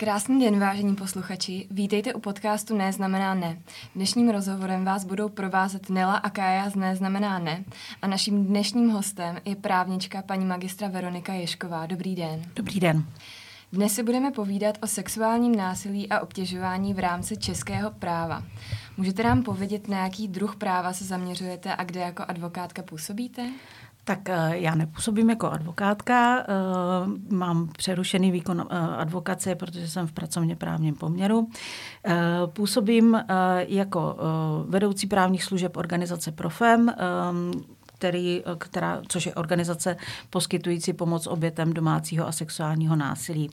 Krásný den, vážení posluchači. Vítejte u podcastu Ne znamená ne. Dnešním rozhovorem vás budou provázet Nela a Kája z Ne znamená ne. A naším dnešním hostem je právnička paní magistra Veronika Ješková. Dobrý den. Dobrý den. Dnes si budeme povídat o sexuálním násilí a obtěžování v rámci českého práva. Můžete nám povědět, na jaký druh práva se zaměřujete a kde jako advokátka působíte? Tak eh, já nepůsobím jako advokátka, eh, mám přerušený výkon eh, advokace, protože jsem v pracovně právním poměru. Působím jako vedoucí právních služeb organizace Profem, který, která, což je organizace poskytující pomoc obětem domácího a sexuálního násilí.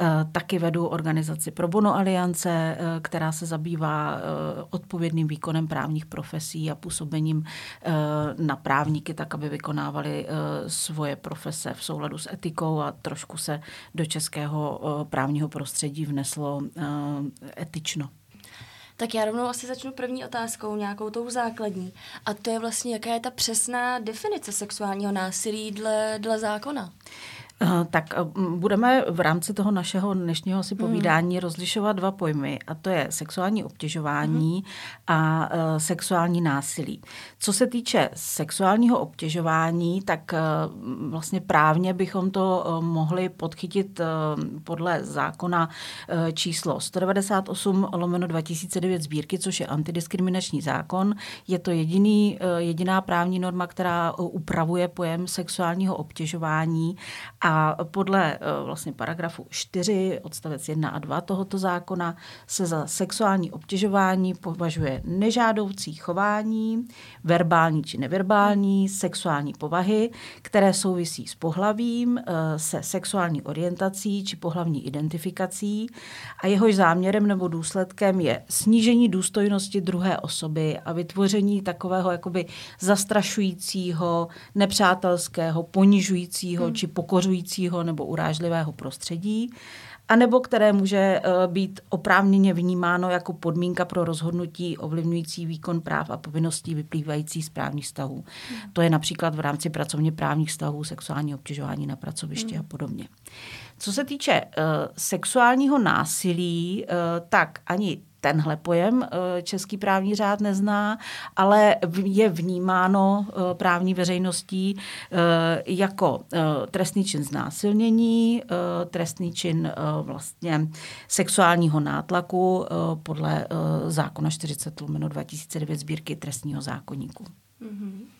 Eh, taky vedu organizaci Pro Bono Aliance, eh, která se zabývá eh, odpovědným výkonem právních profesí a působením na právníky, tak aby vykonávali svoje profese v souladu s etikou a trošku se do českého právního prostředí vneslo etično. Tak já rovnou asi začnu první otázkou, nějakou tou základní. A to je vlastně, jaká je ta přesná definice sexuálního násilí dle, dle zákona? Eh, tak eh, budeme v rámci toho našeho dnešního si hmm. povídání mm. rozlišovat dva pojmy, a to je sexuální obtěžování mm. a uh, sexuální násilí. Co se týče sexuálního obtěžování, tak uh, vlastně právně bychom to uh, mohli podchytit podle zákona číslo 198 lomeno 2009 sbírky, což je antidiskriminační zákon. Je to jediný, jediná právní norma, která upravuje pojem sexuálního obtěžování a podle eh, vlastně paragrafu 4 odstavec 1 a 2 tohoto zákona se za sexuální obtěžování považuje nežádoucí chování, verbální či neverbální, sexuální povahy, které souvisí s pohlavím, eh, se sexuální orientací či pohlavní identifikací a jehož záměrem nebo důsledkem je snížení důstojnosti druhé osoby a vytvoření takového jakoby zastrašujícího, nepřátelského, ponižujícího hmm. či pokořujícího poškozujícího nebo urážlivého prostředí, anebo které může eh, být oprávněně vnímáno jako podmínka pro rozhodnutí ovlivňující výkon práv a povinností vyplývající z právních vztahů. To je například v rámci pracovně právních vztahů, sexuální obtěžování na pracovišti a podobně. Co se týče uh, sexuálního násilí, uh, tak ani tenhle pojem eh, český právní řád nezná, ale je vnímáno právní veřejností jako trestný čin znásilnění, trestný čin vlastně sexuálního nátlaku podle zákona 40 2009 sbírky trestního zákonníku. Mm-hmm.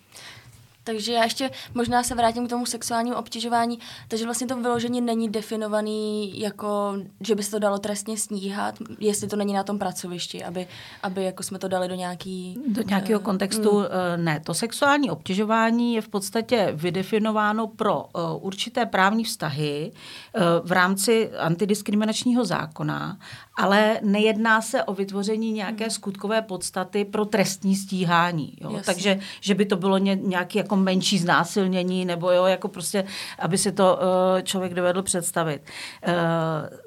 Takže já ještě možná se vrátím k tomu sexuálnímu obtěžování. Takže vlastně to vyložení není definovaný jako, že by se to dalo trestně sníhat, jestli to není na tom pracovišti, aby, aby jako jsme to dali do nějaký... Do nějakého uh, kontextu uh, ne. To sexuální obtěžování je v podstatě vydefinováno pro uh, určité právní vztahy uh, v rámci antidiskriminačního zákona, ale nejedná se o vytvoření nějaké skutkové podstaty pro trestní stíhání. Jo? Takže, že by to bylo ně, nějaký jako jako menší znásilnění, nebo jo, jako prostě, aby si to uh, člověk dovedl představit. Uh,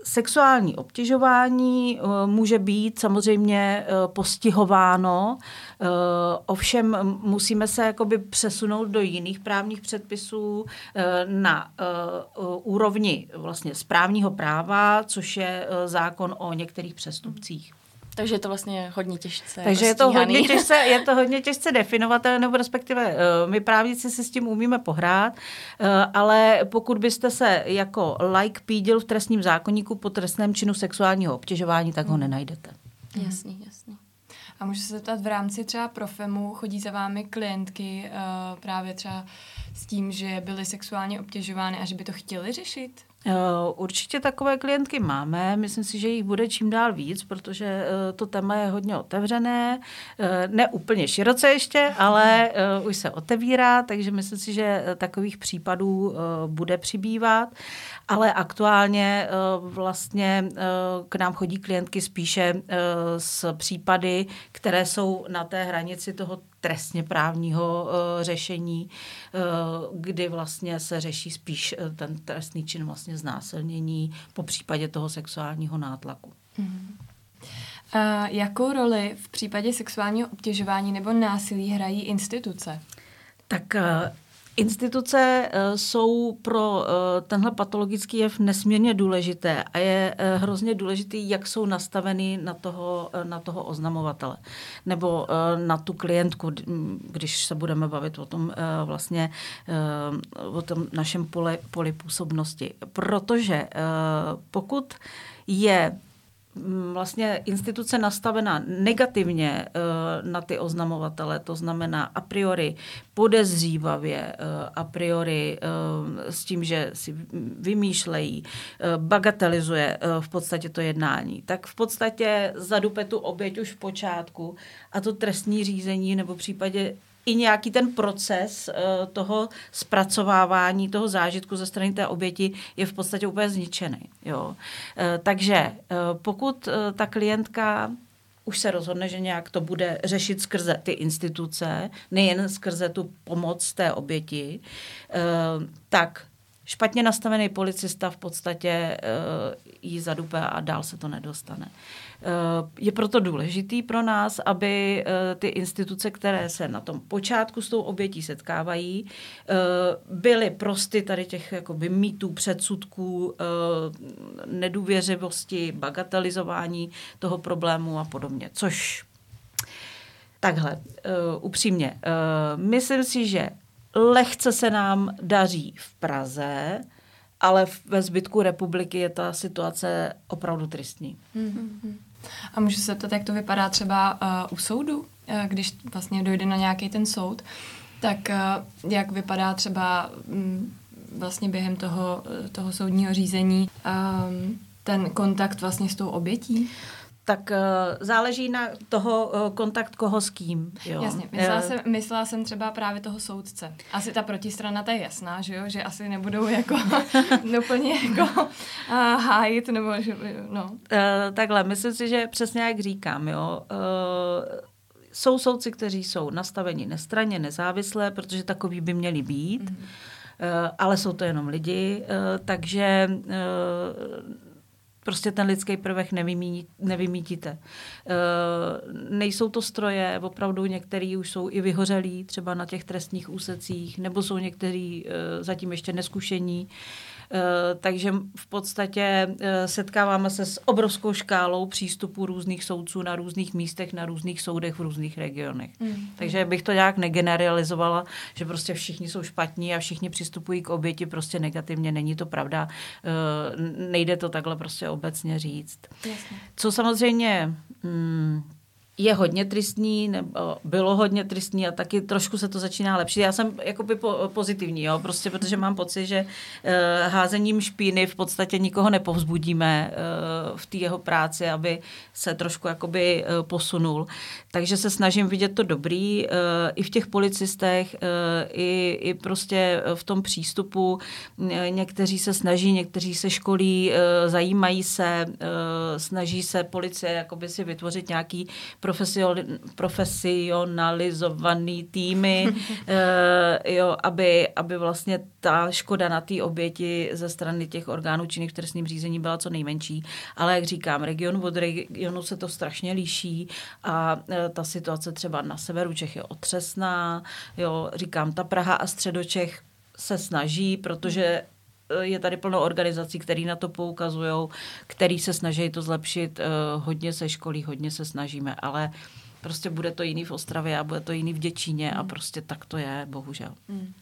sexuální obtěžování uh, může být samozřejmě uh, postihováno, uh, ovšem musíme se jakoby přesunout do jiných právních předpisů uh, na uh, úrovni vlastně správního práva, což je uh, zákon o některých přestupcích. Takže je to vlastně hodně těžce. Takže je to hodně těžce, je to hodně těžce definovatelné, nebo respektive uh, my právníci si s tím umíme pohrát, uh, ale pokud byste se jako like pídil v trestním zákonníku po trestném činu sexuálního obtěžování, tak hmm. ho nenajdete. Jasný, jasný. A můžu se zeptat, v rámci třeba Profemu chodí za vámi klientky uh, právě třeba s tím, že byly sexuálně obtěžovány a že by to chtěli řešit? Eh, určitě takové klientky máme, myslím si, že jich bude čím dál víc, protože eh, to téma je hodně otevřené, eh, ne úplně široce ještě, ale už se otevírá, takže myslím si, že takových případů bude přibývat, ale aktuálně vlastně k nám chodí klientky spíše s případy, které jsou na té hranici toho trestně právního řešení, kdy vlastně se řeší spíš ten trestný čin vlastně znásilnění po případě toho sexuálního nátlaku. Mm. Uh, jakou roli v případě sexuálního obtěžování nebo násilí hrají instituce? Tak Instituce uh, jsou pro uh, tenhle patologický jev nesmírně důležité a je uh, hrozně důležitý, jak jsou nastaveny na toho, na toho oznamovatele nebo na tu klientku, když se budeme bavit o tom vlastně o tom našem pole, poli působnosti. Protože pokud je vlastně instituce nastavena negativně eh, na ty oznamovatele, to znamená a priori podezřívavě, eh, a priori eh, s tím, že si vymýšlejí, bagatelizuje v podstatě to jednání, tak v podstatě zadupe tu oběť už v počátku a to trestní řízení nebo v případě i nějaký ten proces uh, toho zpracovávání toho zážitku ze strany té oběti je v podstatě úplně zničený. Jo. Uh, takže uh, pokud uh, ta klientka už se rozhodne, že nějak to bude řešit skrze ty instituce, nejen skrze tu pomoc té oběti, tak špatně nastavený policista v podstatě jí zadupe a dál se to nedostane. Eh, je proto důležitý pro nás, aby eh, ty instituce, které se na tom počátku s tou obětí setkávají, eh, byly prosty tady těch jakoby mýtů, předsudků, nedůvěřivosti, bagatelizování toho problému a podobně. Což takhle, upřímně, myslím si, že lehce se nám daří v Praze, ale ve zbytku republiky je ta situace opravdu tristní. Mm-hmm. A můžu se ptat, jak to vypadá třeba uh, u soudu, uh, když vlastně dojde na nějaký ten soud, tak uh, jak vypadá třeba um, vlastně během toho, toho soudního řízení um, ten kontakt vlastně s tou obětí? Tak uh, záleží na toho uh, kontakt koho s kým. Jo. Jasně, myslela, jsem, myslela jsem třeba právě toho soudce. Asi ta protistrana, ta je jasná, že jo, že asi nebudou jako úplně jako uh, hájit, nebo že, no. Uh, takhle, myslím si, že přesně jak říkám, jo, uh, jsou soudci, kteří jsou nastaveni nestraně, nezávislé, protože takový by měli být, mm-hmm. uh, ale jsou to jenom lidi, uh, takže uh, prostě ten lidský prvek nevymí, nevymítíte. E, nejsou to stroje, opravdu některý už jsou i vyhořelí, třeba na těch trestních úsecích, nebo jsou někteří e, zatím ještě neskušení. Eh, takže v podstatě eh, setkáváme se s obrovskou škálou přístupů různých soudců na různých místech, na různých soudech v různých regionech. Mm. Takže bych to nějak negeneralizovala, že prostě všichni jsou špatní a všichni přistupují k oběti prostě negativně. Není to pravda. Eh, nejde to takhle prostě obecně říct. Jasně. Co samozřejmě hmm, je hodně tristní, nebo bylo hodně tristní a taky trošku se to začíná lepšit. Já jsem jakoby po, pozitivní, jo, prostě protože mám pocit, že uh, házením špíny v podstatě nikoho nepovzbudíme uh, v té jeho práci, aby se trošku jakoby uh, posunul. Takže se snažím vidět to dobrý uh, i v těch policistech, uh, i, i prostě v tom přístupu. Někteří se snaží, někteří se školí, uh, zajímají se, uh, snaží se policie jakoby si vytvořit nějaký profesionalizovaný týmy, uh, jo, aby, aby vlastně ta škoda na té oběti ze strany těch orgánů činných v trestním řízení byla co nejmenší. Ale jak říkám, region od regionu se to strašně liší a uh, ta situace třeba na severu Čech je otřesná. Jo, říkám, ta Praha a středočech se snaží, protože je tady plno organizací, které na to poukazují, který se snaží to zlepšit. Eh, hodně se školí, hodně se snažíme, ale prostě bude to jiný v Ostravě a bude to jiný v Děčíně a hmm. prostě tak to je, bohužel. Mm.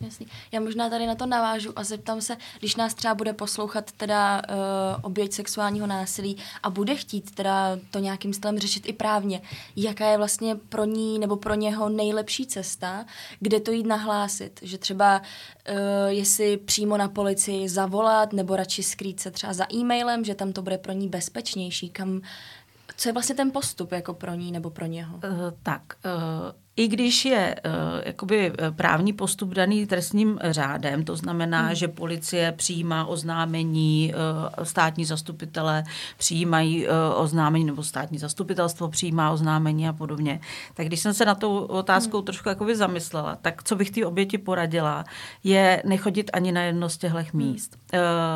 Jasný. Já možná tady na to navážu a zeptám se, když nás třeba bude poslouchat teda uh, oběť sexuálního násilí a bude chtít teda to nějakým stylem řešit i právně, jaká je vlastně pro ní nebo pro něho nejlepší cesta, kde to jít nahlásit, že třeba uh, jestli přímo na policii zavolat nebo radši skrýt se třeba za e-mailem, že tam to bude pro ní bezpečnější, kam co je vlastně ten postup jako pro ní nebo pro něho? Uh, tak, uh, i když je uh, jakoby eh, právní postup daný trestním řádem, to znamená, hmm. že policie přijímá oznámení, uh, státní zastupitele přijímají oznámení, nebo státní zastupitelstvo přijímá oznámení a podobně, tak když jsem se na tou otázkou hmm. trošku jakoby zamyslela, tak co bych té oběti poradila, je nechodit ani na jedno z těchto hmm. míst.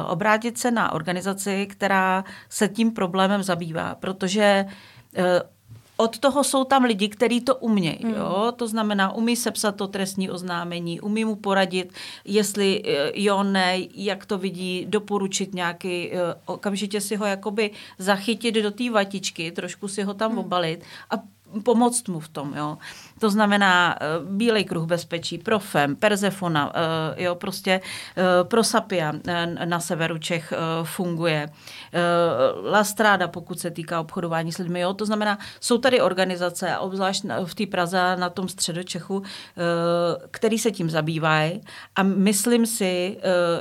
Obrátit se na organizaci, která se tím problémem zabývá, protože od toho jsou tam lidi, kteří to umějí. Hmm. Jo? To znamená, umí sepsat to trestní oznámení, umí mu poradit, jestli eh, jo, ne, jak to vidí, doporučit nějaký, eh, okamžitě si ho jakoby zachytit do té vatičky, trošku si ho tam hmm. obalit a pomoct mu v tom. Jo? To znamená uh, Bílej kruh bezpečí, Profem, Persefona, uh, jo, prostě uh, Prosapia na severu Čech funguje, Lastráda, pokud se týká obchodování s lidmi. Jo? To znamená, jsou tady organizace, obzvlášť v té Praze na tom středočechu, který se tím zabývají a myslím si,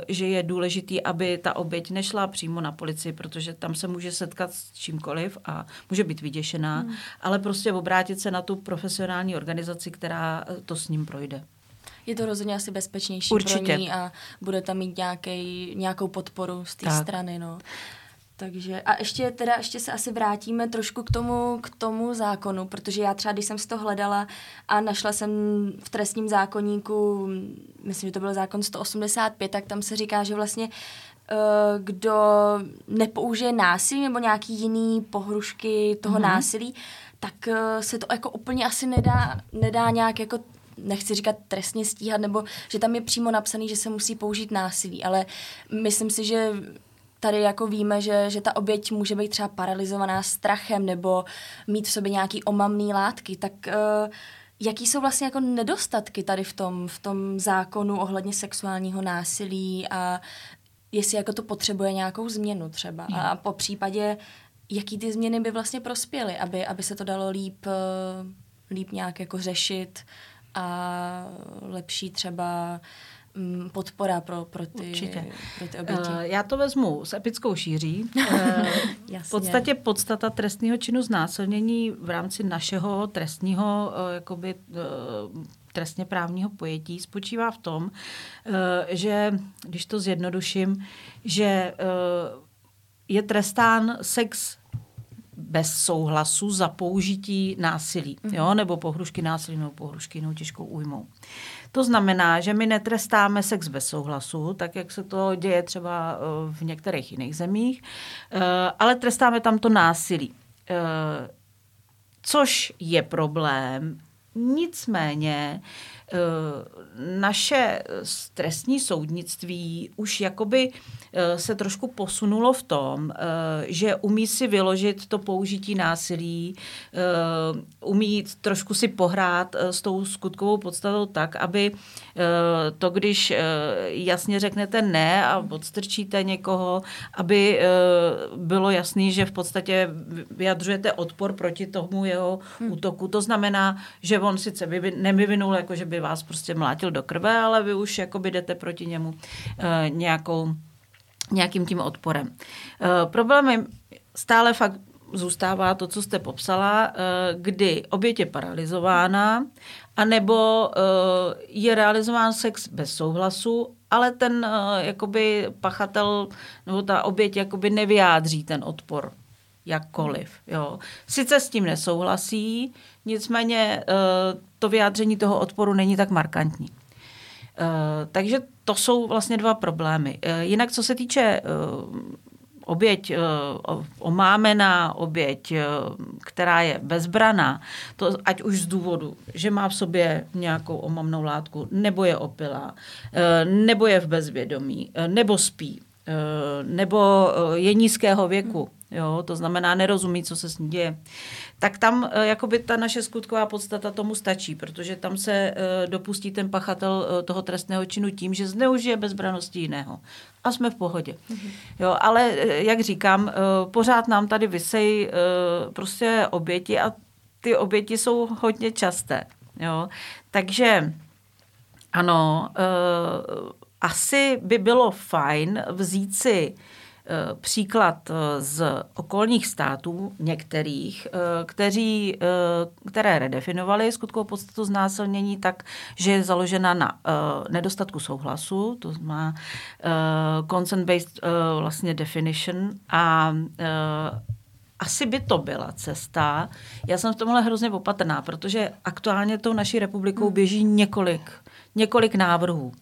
že je důležitý, aby ta oběť nešla přímo na policii, protože tam se může setkat s čímkoliv a může být vyděšená, hmm. ale prostě obrátit se na tu profesionální organizaci organizaci, která eh, to s ním projde. Je to rozhodně asi bezpečnější Určitě. pro ní a bude tam mít nějaký, nějakou podporu z té strany. No. Takže a ještě teda ještě se asi vrátíme trošku k tomu, k tomu zákonu, protože já třeba, když jsem si to hledala a našla jsem v trestním zákonníku, myslím, že to byl zákon 185, tak tam se říká, že vlastně eh, kdo nepoužije násilí nebo nějaký jiný pohrušky toho mm-hmm. násilí, tak uh, se to jako úplně asi nedá, nedá nějak jako nechci říkat trestně stíhat, nebo že tam je přímo napsaný, že se musí použít násilí, ale myslím si, že tady jako víme, že, že ta oběť může být třeba paralizovaná strachem nebo mít v sobě nějaký omamný látky, tak uh, jaký jsou vlastně jako nedostatky tady v tom, v tom zákonu ohledně sexuálního násilí a jestli jako to potřebuje nějakou změnu třeba. A po případě jaký ty změny by vlastně prospěly, aby, aby se to dalo líp, eh, líp nějak jako řešit a lepší třeba mm, podpora pro, pro, ty, pro ty oběti. Uh, já to vezmu s epickou šíří. Uh, v podstatě podstata trestního činu znásilnění v rámci našeho trestního uh, jakoby, trestně právního pojetí spočívá v tom, že, když to zjednoduším, že je trestán sex bez souhlasu za použití násilí, mm. jo, nebo pohrušky násilí, nebo pohrušky jinou těžkou újmou. To znamená, že my netrestáme sex bez souhlasu, tak jak se to děje třeba eh, v některých jiných zemích, eh, ale trestáme tam to násilí. Eh, což je problém, nicméně naše stresní soudnictví už jakoby Eh, se trošku posunulo v tom, eh, že umí si vyložit to použití násilí, eh, umí trošku si pohrát s tou skutkovou podstatou tak, aby to, když jasně řeknete ne a odstrčíte někoho, aby bylo jasný, že v podstatě vyjadřujete odpor proti tomu jeho hmm. útoku. To znamená, že on sice nevyvinul, jako že by vás prostě mlátil do krve, ale vy už jakoby jdete proti němu nějakou nějakým tím odporem. Problémem stále fakt zůstává to, co jste popsala, uh, kdy oběť je paralizována, anebo je realizován sex bez souhlasu, ale ten jakoby pachatel nebo ta oběť jakoby nevyjádří ten odpor jakkoliv. Jo. Sice s tím nesouhlasí, nicméně uh, to vyjádření toho odporu není tak markantní. Uh, takže to jsou vlastně dva problémy. Uh, jinak, co se týče oběť omámená, oběť, která je bezbraná, to ať už z důvodu, že má v sobě nějakou omamnou látku, nebo je opilá, nebo je v bezvědomí, nebo spí, nebo je nízkého věku, jo, to znamená nerozumí, co se s ní děje, tak tam eh, jakoby ta naše skutková podstata tomu stačí, protože tam se eh, dopustí ten pachatel eh, toho trestného činu tím, že zneužije bezbranosti jiného. A jsme v pohodě. Mm-hmm. Jo, ale jak říkám, pořád nám tady vysej prostě oběti a ty oběti jsou hodně časté. Jo. Takže ano, asi by bylo fajn vzít si příklad eh, z okolních států, některých, eh, kteří, které redefinovali skutkovou podstatu znásilnění tak, že je založena na nedostatku souhlasu, to znamená consent-based vlastně definition a asi by to byla cesta. Já jsem v tomhle hrozně opatrná, protože aktuálně tou naší republikou hmm. běží několik, několik návrhů.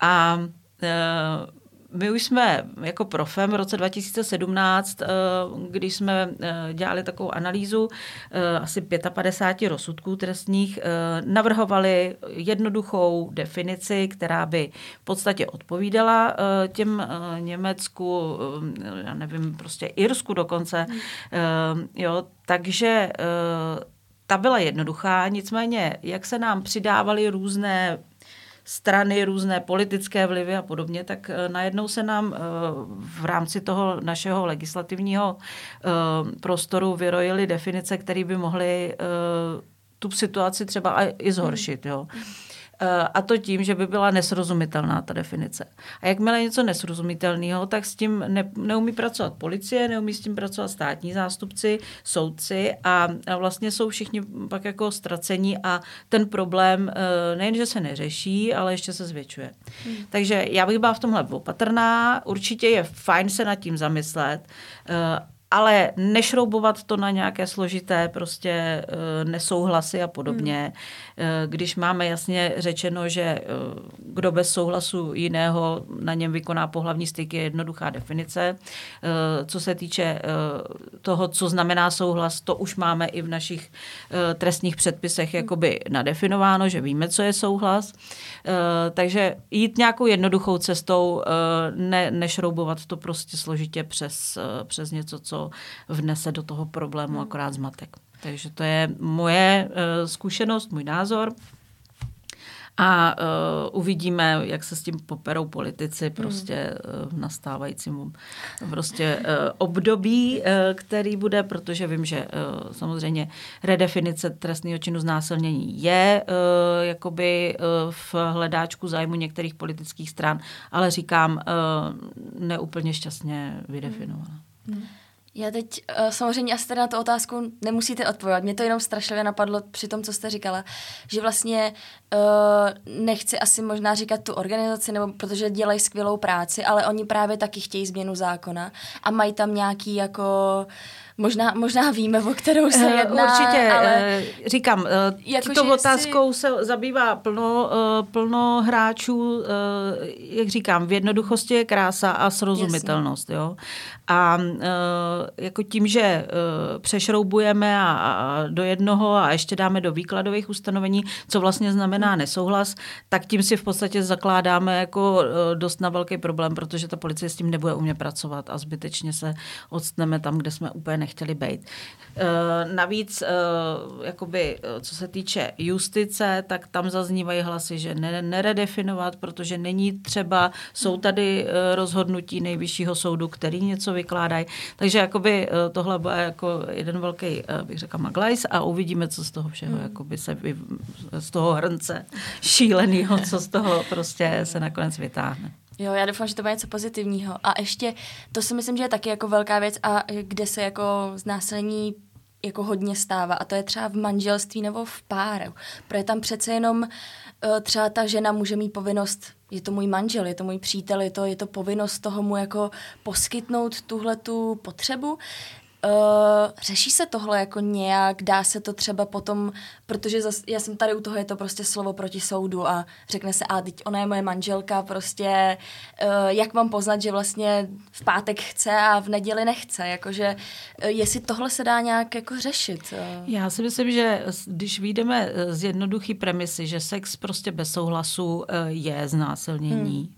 A my už jsme jako profem v roce 2017, když jsme dělali takovou analýzu asi 55 rozsudků trestních, navrhovali jednoduchou definici, která by v podstatě odpovídala těm Německu, já nevím, prostě Irsku dokonce. Hmm. Jo, takže ta byla jednoduchá, nicméně, jak se nám přidávaly různé strany, různé politické vlivy a podobně, tak eh, najednou se nám eh, v rámci toho našeho legislativního eh, prostoru vyrojily definice, které by mohly tu situaci třeba i zhoršit. Jo. Eh, a to tím, že by byla nesrozumitelná ta definice. A jakmile je něco nesrozumitelného, tak s tím ne, neumí pracovat policie, neumí s tím pracovat státní zástupci, soudci a, a vlastně jsou všichni pak jako ztracení a ten problém eh, nejenže se neřeší, ale ještě se zvětšuje. Hmm. Takže já bych byla v tomhle opatrná. Určitě je fajn se nad tím zamyslet eh, ale nešroubovat to na nějaké složité prostě e, nesouhlasy a podobně. Hmm. E, když máme jasně řečeno, že e, kdo bez souhlasu jiného na něm vykoná pohlavní styk, je jednoduchá definice. Co se týče toho, co znamená souhlas, to už máme i v našich trestních předpisech jakoby nadefinováno, že víme, co je souhlas. Takže jít nějakou jednoduchou cestou, ne, nešroubovat to prostě složitě přes, přes něco, co co vnese do toho problému hmm. akorát zmatek. Takže to je moje uh, zkušenost, můj názor. A uh, uvidíme, jak se s tím poperou politici hmm. prostě uh, v nastávajícím prostě uh, období, uh, který bude, protože vím, že uh, samozřejmě redefinice trestného činu znásilnění je uh, jakoby uh, v hledáčku zájmu některých politických stran, ale říkám, uh, neúplně šťastně vydefinovaná. Hmm. Já teď uh, samozřejmě asi teda na tu otázku nemusíte odpovědět. Mě to jenom strašlivě napadlo při tom, co jste říkala, že vlastně uh, nechci asi možná říkat tu organizaci, nebo protože dělají skvělou práci, ale oni právě taky chtějí změnu zákona a mají tam nějaký jako Možná, možná víme, o kterou se eh, jedná. Určitě, ale... Eh, říkám, eh, jako, to otázkou si... se zabývá plno, plno hráčů, jak říkám, v jednoduchosti je krása a srozumitelnost. Jo? A jako tím, že přešroubujeme a, a do jednoho a ještě dáme do výkladových ustanovení, co vlastně znamená nesouhlas, tak tím si v podstatě zakládáme jako dost na velký problém, protože ta policie s tím nebude umět pracovat a zbytečně se odstneme tam, kde jsme úplně nechtěli být. Eh, navíc, eh, jakoby, co se týče justice, tak tam zaznívají hlasy, že neredefinovat, protože není třeba, jsou tady rozhodnutí nejvyššího soudu, který něco vykládají. Takže jakoby tohle bude jako jeden velký, bych řekla, maglajs a uvidíme, co z toho všeho hmm. jakoby se vy, z toho hrnce šíleného, co z toho prostě se nakonec vytáhne. Jo, já doufám, že to bude něco pozitivního. A ještě, to si myslím, že je taky jako velká věc a kde se jako znásilnění jako hodně stává a to je třeba v manželství nebo v páru. Protože tam přece jenom uh, třeba ta žena může mít povinnost, je to můj manžel, je to můj přítel, je to, je to povinnost toho mu jako poskytnout tuhle tu potřebu. Uh, řeší se tohle jako nějak, dá se to třeba potom, protože zas, já jsem tady u toho, je to prostě slovo proti soudu a řekne se, a teď ona je moje manželka, prostě uh, jak mám poznat, že vlastně v pátek chce a v neděli nechce, jakože uh, jestli tohle se dá nějak jako řešit. Uh. Já si myslím, že když vyjdeme z jednoduché premisy, že sex prostě bez souhlasu uh, je znásilnění, hmm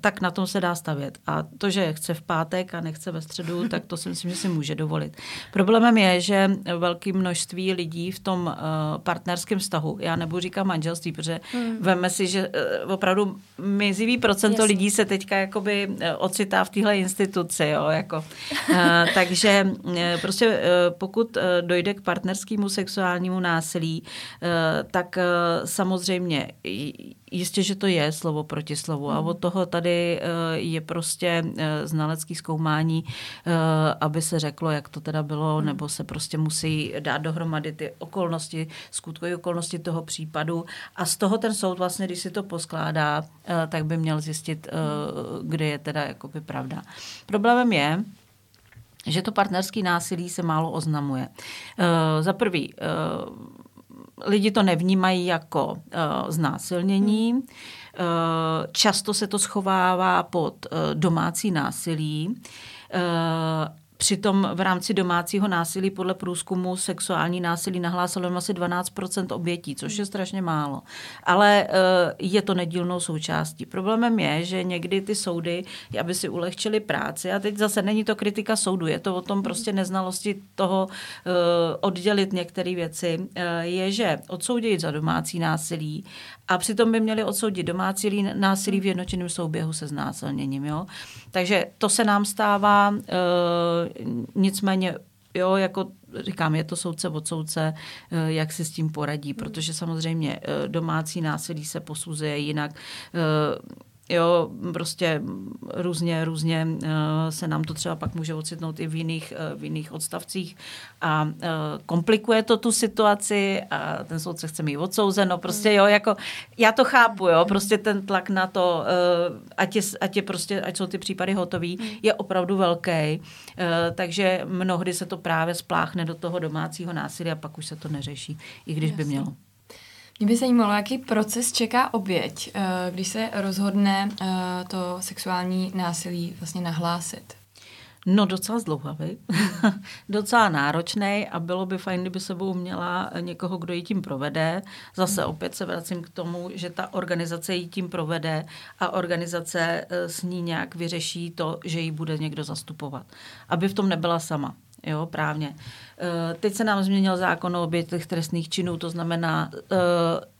tak na tom se dá stavět. A to, že chce v pátek a nechce ve středu, tak to si myslím, že si může dovolit. Problémem je, že velké množství lidí v tom uh, partnerském vztahu, já nebudu říkat manželství, protože hmm. veme si, že uh, opravdu mizivý procento Jasně. lidí se teďka jakoby ocitá v téhle instituci. Jo, jako. takže prostě pokud dojde k partnerskému sexuálnímu násilí, tak samozřejmě Jistě, že to je slovo proti slovu a od toho tady eh, je prostě eh, znalecký zkoumání, eh, aby se řeklo, jak to teda bylo, hmm. nebo se prostě musí dát dohromady ty okolnosti, skutkové okolnosti toho případu a z toho ten soud vlastně, když si to poskládá, tak by měl zjistit, kde je teda jakoby pravda. Problémem je, že to partnerský násilí se málo oznamuje. Za prvý, lidi to nevnímají jako uh, znásilnění. Uh, často se to schovává pod uh, domácí násilí. Přitom v rámci domácího násilí podle průzkumu sexuální násilí nahlásilo asi 12% obětí, což je strašně málo. Ale eh, je to nedílnou součástí. Problémem je, že někdy ty soudy, aby si ulehčili práci, a teď zase není to kritika soudu, je to o tom prostě neznalosti toho eh, oddělit některé věci, eh, je, že odsoudit za domácí násilí a přitom by měli odsoudit domácí násilí v jednočenném souběhu se znásilněním. Jo? Takže to se nám stává, e, nicméně jo, jako říkám, je to soudce od soudce, e, jak si s tím poradí, protože samozřejmě e, domácí násilí se posuzuje jinak. E, Jo, prostě různě, různě uh, se nám to třeba pak může ocitnout i v jiných, uh, v jiných odstavcích a uh, komplikuje to tu situaci a ten soud se chce mít odsouzeno. Prostě jo, jako já to chápu, jo, prostě ten tlak na to, ať, je, ať, je prostě, ať jsou ty případy hotový, hmm. je opravdu velký. Takže mnohdy se to právě spláchne do toho domácího násilí a pak už se to neřeší, i když Jasně. by mělo. Mě by zajímalo, jaký proces čeká oběť, eh, když se rozhodne eh, to sexuální násilí vlastně nahlásit. No docela zdlouhavý, docela náročný a bylo by fajn, kdyby sebou měla někoho, kdo ji tím provede. Zase opět se vracím k tomu, že ta organizace ji tím provede a organizace eh, s ní nějak vyřeší to, že ji bude někdo zastupovat. Aby v tom nebyla sama jo, právně. Eh, teď se nám změnil zákon o obětech trestných činů, to znamená uh,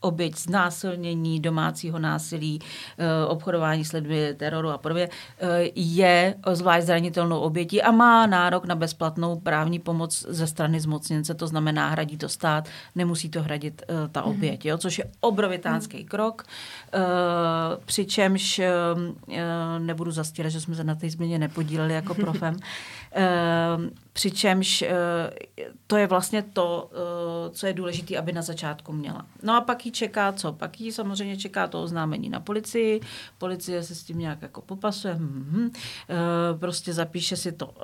oběť znásilnění, domácího násilí, uh, obchodování s lidmi, teroru a podobně, je zvlášť zranitelnou obětí a má nárok na bezplatnou právní pomoc ze strany zmocněnce, to znamená hradí to stát, nemusí to hradit ta mhm. oběť, jo, což je obrovitánský mm. krok, přičemž nebudu zastírat, že jsme se na té změně nepodíleli jako profem, přičemž uh, to je vlastně to, uh, co je důležité, aby na začátku měla. No a pak jí čeká co? Pak jí samozřejmě čeká to oznámení na policii, policie se s tím nějak jako popasuje, mm-hmm. uh, prostě zapíše si to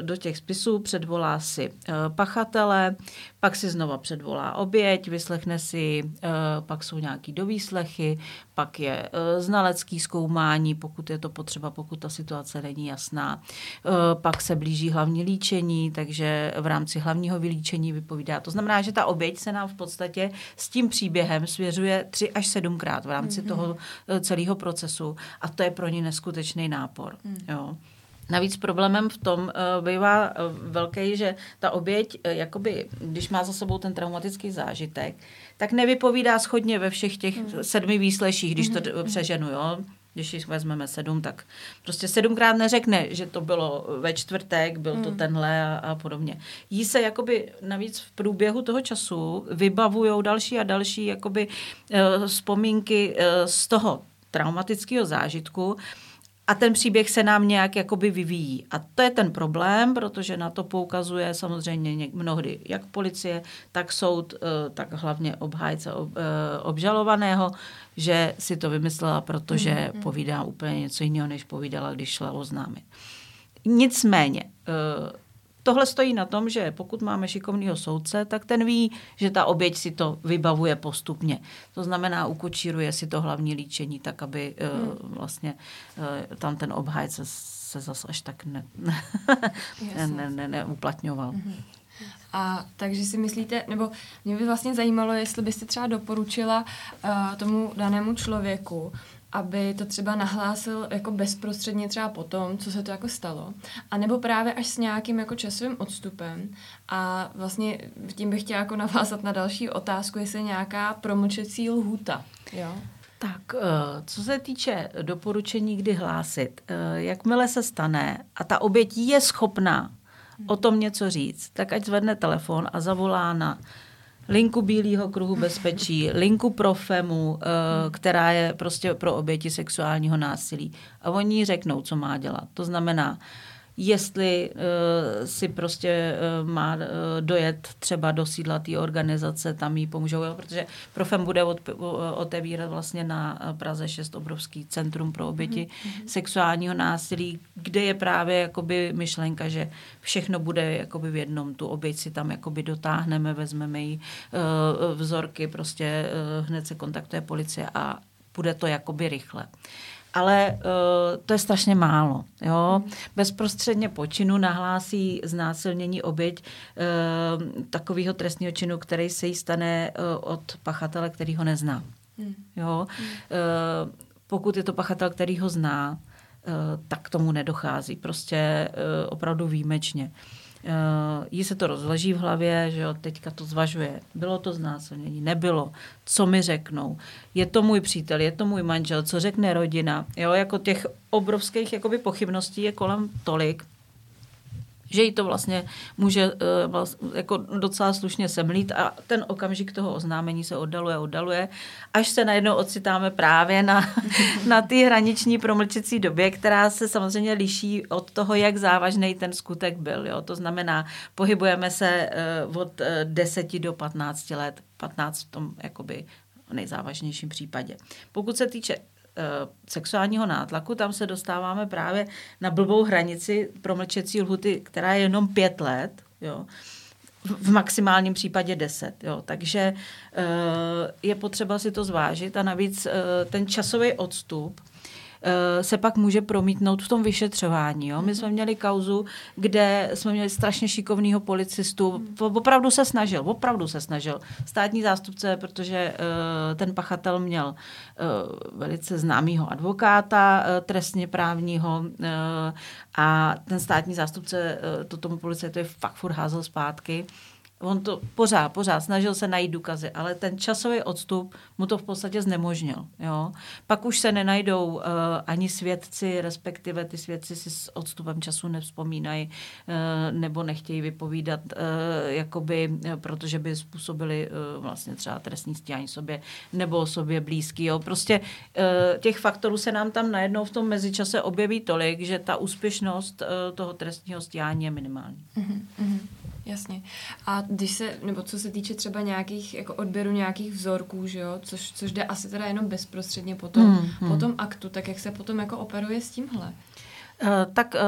do těch spisů, předvolá si pachatele, pak si znova předvolá oběť, vyslechne si, uh, pak jsou nějaký dovýslechy, pak je uh, znalecký zkoumání, pokud je to potřeba, pokud ta situace není jasná. Uh, pak se blíží hlavní líčení, takže v rámci hlavního vylíčení vypovídá. To znamená, že ta oběť se nám v podstatě s tím příběhem svěřuje tři až sedmkrát v rámci mm-hmm. toho celého procesu a to je pro ní neskutečný nápor. Mm. Jo. Navíc problémem v tom uh, bývá uh, velký, že ta oběť, uh, jakoby, když má za sebou ten traumatický zážitek, tak nevypovídá schodně ve všech těch mm. sedmi výsleších, když to přeženu. Jo? Když jich vezmeme sedm, tak prostě sedmkrát neřekne, že to bylo ve čtvrtek, byl to mm. tenhle a, a podobně. Jí se jakoby navíc v průběhu toho času vybavují další a další jakoby uh, vzpomínky uh, z toho traumatického zážitku, a ten příběh se nám nějak jakoby vyvíjí. A to je ten problém, protože na to poukazuje samozřejmě mnohdy jak policie, tak soud, eh, tak hlavně obhájce eh, obžalovaného, že si to vymyslela, protože mm-hmm. povídá úplně něco jiného, než povídala, když šla oznámit. Nicméně, eh, tohle stojí na tom, že pokud máme šikovného soudce, tak ten ví, že ta oběť si to vybavuje postupně. To znamená, ukočíruje si to hlavní líčení tak, aby eh, hmm. vlastně uh, tam ten obhájce se zase až tak ne, ne, ne, ne, neuplatňoval. Hmm. A takže si myslíte, nebo mě by vlastně zajímalo, jestli byste třeba doporučila uh, tomu danému člověku, aby to třeba nahlásil jako bezprostředně třeba potom, co se to jako stalo, a nebo právě až s nějakým jako časovým odstupem a vlastně tím bych chtěla jako navázat na další otázku, jestli je nějaká promlčecí lhůta, jo? Tak, eh, co se týče doporučení, kdy hlásit, eh, jakmile se stane a ta oběť je schopná o tom něco říct, tak ať zvedne telefon a zavolá na linku Bílého kruhu bezpečí, linku pro FEMu, eh, která je prostě pro oběti sexuálního násilí. A oni řeknou, co má dělat. To znamená, jestli uh, si prostě uh, má uh, dojet třeba do sídla té organizace, tam jí pomůžou, jo, protože Profem bude od, otevírat vlastně na Praze 6 obrovský centrum pro oběti mm-hmm. sexuálního násilí, kde je právě jakoby myšlenka, že všechno bude jakoby v jednom, tu oběť si tam jakoby dotáhneme, vezmeme jí uh, vzorky, prostě uh, hned se kontaktuje policie a bude to jakoby rychle. Ale uh, to je strašně málo. Jo? Bezprostředně po činu nahlásí znásilnění oběť uh, takového trestního činu, který se jí stane uh, od pachatele, který ho nezná. Hmm. Jo? Uh, pokud je to pachatel, který ho zná, uh, tak tomu nedochází. Prostě uh, opravdu výjimečně. Uh, jí se to rozleží v hlavě, že jo, teďka to zvažuje. Bylo to znásilnění, nebylo. Co mi řeknou? Je to můj přítel, je to můj manžel, co řekne rodina? Jo, jako těch obrovských jakoby, pochybností je kolem tolik, že jí to vlastně může uh, jako docela slušně semlít a ten okamžik toho oznámení se oddaluje, oddaluje, až se najednou ocitáme právě na, na té hraniční promlčecí době, která se samozřejmě liší od toho, jak závažný ten skutek byl. Jo? To znamená, pohybujeme se uh, od uh, eh, 10 do 15 let, 15 v tom jakoby nejzávažnějším případě. Pokud se týče Eh, sexuálního nátlaku, tam se dostáváme právě na blbou hranici promlčecí lhuty, která je jenom pět let, jo, v maximálním případě deset. Jo. Takže eh, je potřeba si to zvážit a navíc eh, ten časový odstup Eh, se pak může promítnout v tom vyšetřování. Jo? My jsme měli kauzu, kde jsme měli strašně šikovného policistu, opravdu se snažil, opravdu se snažil. Státní zástupce, protože uh, ten pachatel měl uh, velice známého advokáta trestně právního a ten státní zástupce to tomu policajtovi fakt furt házel zpátky. On to pořád, pořád snažil se najít důkazy, ale ten časový odstup mu to v podstatě znemožnil. Jo? Pak už se nenajdou uh, ani svědci, respektive ty svědci si s odstupem času nevzpomínají uh, nebo nechtějí vypovídat, uh, jakoby, protože by způsobili uh, vlastně třeba trestní stíhání sobě nebo sobě blízký. Jo? Prostě uh, těch faktorů se nám tam najednou v tom mezičase objeví tolik, že ta úspěšnost uh, toho trestního stíhání je minimální. Mm-hmm. Jasně. A když se, nebo co se týče třeba nějakých, jako odběru nějakých vzorků, že jo, což, což jde asi teda jenom bezprostředně po tom, hmm, hmm. po tom aktu, tak jak se potom jako operuje s tímhle? Uh, tak uh,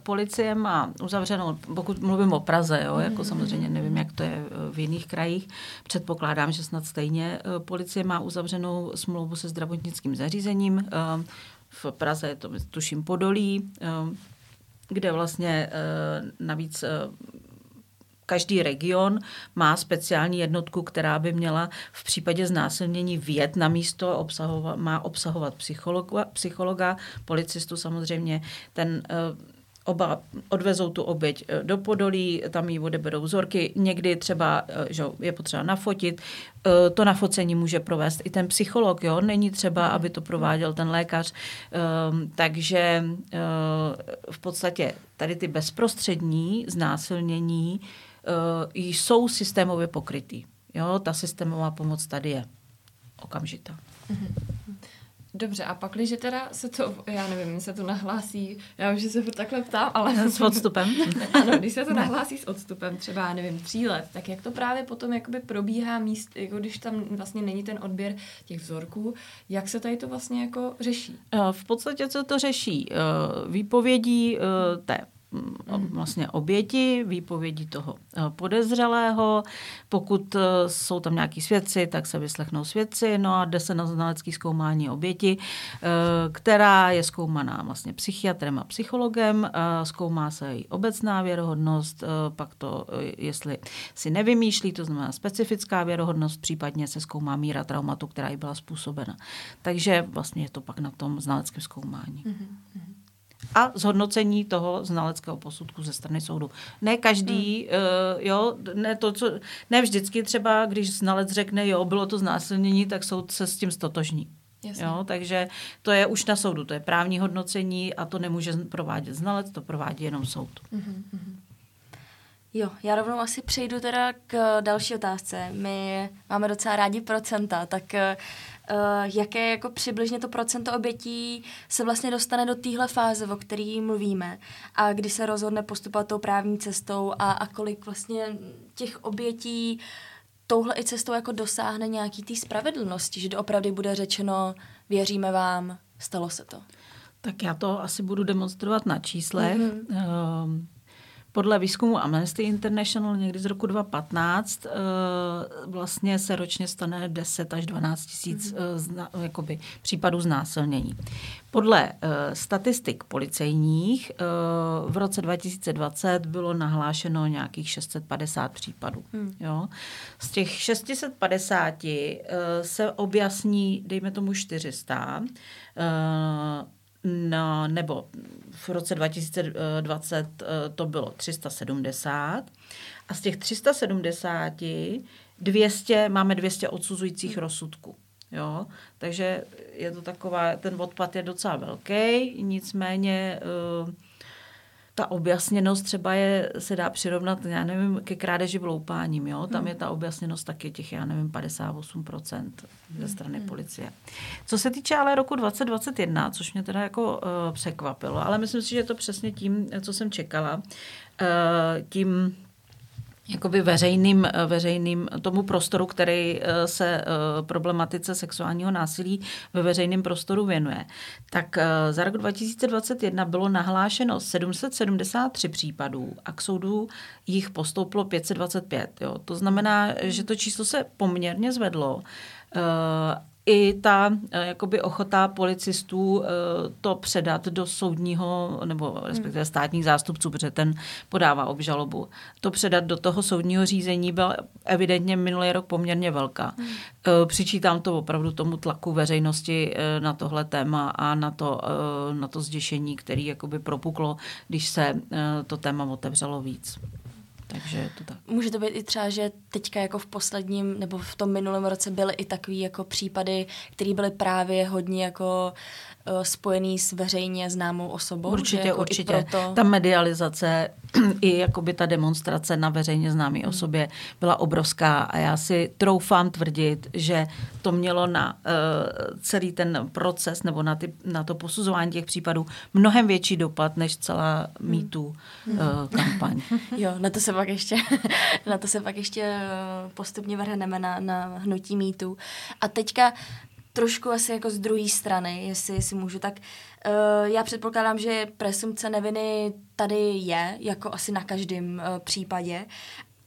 policie má uzavřenou, pokud mluvím o Praze, jo, jako mm. samozřejmě nevím, jak to je v jiných krajích, předpokládám, že snad stejně. Uh, policie má uzavřenou smlouvu se zdravotnickým zařízením. Uh, v Praze je to, tuším, Podolí, kde vlastně navíc každý region má speciální jednotku, která by měla v případě znásilnění vjet na místo, obsahovat, má obsahovat psychologa, psychologa, policistu samozřejmě. Ten eh, oba odvezou tu oběť eh, do Podolí, tam jí odeberou vzorky, někdy třeba eh, že je potřeba nafotit, to nafocení může provést i ten psycholog, jo? není třeba, aby to prováděl ten lékař, ehm, takže v podstatě tady ty bezprostřední znásilnění jsou systémově pokrytý. Jo, ta systémová pomoc tady je okamžitá. Mm-hmm. Dobře, a pak, když teda se to, já nevím, se to nahlásí, já už se takhle ptám, ale... S odstupem. ano, když se to nahlásí s odstupem, třeba, nevím, tří let, tak jak to právě potom jakoby probíhá míst, jako když tam vlastně není ten odběr těch vzorků, jak se tady to vlastně jako řeší? Eh, v podstatě se to řeší eh, výpovědí té vlastně oběti, výpovědi toho eh, podezřelého. Pokud eh, jsou tam nějaký svědci, tak se vyslechnou svědci, no a jde se na znalecký zkoumání oběti, eh, která je zkoumaná vlastně psychiatrem a psychologem, zkoumá se její obecná věrohodnost, pak to, jestli si nevymýšlí, to znamená specifická věrohodnost, případně se zkoumá míra traumatu, která jí byla způsobena. Takže vlastně je to pak na tom znaleckém zkoumání. Mm-hmm a zhodnocení toho znaleckého posudku ze strany soudu. Ne každý, hmm. uh, jo, ne to, co, ne vždycky třeba, když znalec řekne, jo, bylo to znásilnění, tak soud se s tím stotožní. Jo, takže to je už na soudu, to je právní hodnocení a to nemůže provádět znalec, to provádí jenom soud. Mm-hmm. Jo, já rovnou asi přejdu teda k další otázce. My máme docela rádi procenta, tak jaké jako přibližně to procento obětí se vlastně dostane do téhle fáze, o které mluvíme a kdy se rozhodne postupovat tou právní cestou a, a kolik vlastně těch obětí touhle i cestou jako dosáhne nějaký té spravedlnosti, že opravdu bude řečeno, věříme vám, stalo se to. Tak já to asi budu demonstrovat na číslech. Mm-hmm. Podle výzkumu Amnesty International někdy z roku 2015 eh, vlastně se ročně stane 10 až 12 tisíc mm-hmm. případů znásilnění. Podle statistik policejních v roce 2020 bylo nahlášeno nějakých 650 případů. Mm. Jo. Z těch 650 se objasní, dejme tomu 400, no, nebo v roce 2020 eh, to bylo 370 a z těch 370 200, máme 200 odsuzujících rozsudků. Jo? Takže je to taková, ten odpad je docela velký, nicméně uh, ta objasněnost třeba je, se dá přirovnat, já nevím, ke krádeži vloupáním, jo? Tam hmm. je ta objasněnost taky těch, já nevím, 58% ze strany hmm. policie. Co se týče ale roku 2021, což mě teda jako uh, překvapilo, ale myslím si, že je to přesně tím, co jsem čekala, uh, tím jakoby veřejným, veřejným tomu prostoru, který eh, se eh, problematice sexuálního násilí ve veřejném prostoru věnuje. Tak eh, za rok 2021 bylo nahlášeno 773 případů a k soudu jich postoupilo 525. Jo. To znamená, že to číslo se poměrně zvedlo i ta eh, jakoby ochota policistů eh, to předat do soudního, nebo respektive státních zástupců, protože ten podává obžalobu, to předat do toho soudního řízení byla evidentně minulý rok poměrně velká. Hmm. Eh, přičítám to opravdu tomu tlaku veřejnosti na tohle téma a na to, na to zděšení, který jakoby propuklo, když se to téma otevřelo víc. Takže je to tak. Může to být i třeba, že teďka jako v posledním nebo v tom minulém roce byly i takové jako případy, které byly právě hodně jako uh, spojený s veřejně známou osobou. Určitě, jako určitě. Proto... Ta medializace i jakoby ta demonstrace na veřejně známé hmm. osobě byla obrovská a já si troufám tvrdit, že to mělo na uh, celý ten proces nebo na, ty, na to posuzování těch případů mnohem větší dopad než celá hmm. mýtu hmm. uh, kampaň. jo, na to se pak ještě, na to se pak ještě eh, postupně vrhneme na, na hnutí mýtu. A teďka trošku asi jako z druhé strany, jestli, jestli můžu, tak uh, já předpokládám, že presumce neviny tady je, jako asi na každém uh, případě,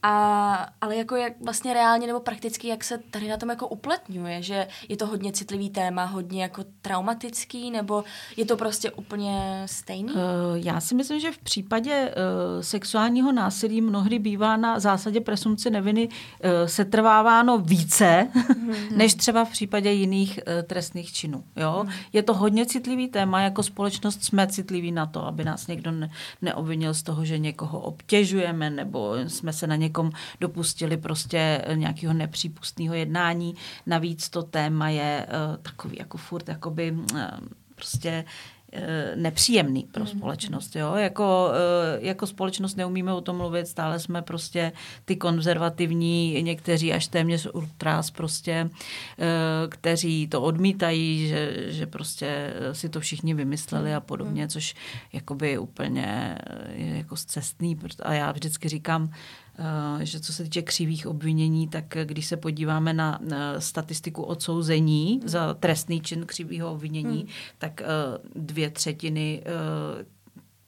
a, ale jako jak vlastně reálně nebo prakticky, jak se tady na tom jako upletňuje, že je to hodně citlivý téma, hodně jako traumatický, nebo je to prostě úplně stejný? Uh, já si myslím, že v případě uh, sexuálního násilí mnohdy bývá na zásadě presumci neviny uh, setrváváno více, mm-hmm. než třeba v případě jiných uh, trestných činů. Jo? Mm-hmm. Je to hodně citlivý téma, jako společnost jsme citliví na to, aby nás někdo ne- neobvinil z toho, že někoho obtěžujeme, nebo jsme se na ně někom dopustili prostě nějakého nepřípustného jednání. Navíc to téma je uh, takový jako furt jakoby uh, prostě eh, nepříjemný pro mm. společnost. Jo? Jako, jako společnost neumíme o tom mluvit, stále jsme prostě ty konzervativní, někteří až téměř ultras prostě, kteří to odmítají, že, že prostě si to všichni vymysleli a podobně, mm. což jakoby úplně je jako zcestný. A já vždycky říkám, Eh, že co se týče křivých obvinění, tak když se podíváme na statistiku odsouzení hmm. za trestný čin křivého obvinění, hmm. tak eh, dvě třetiny eh,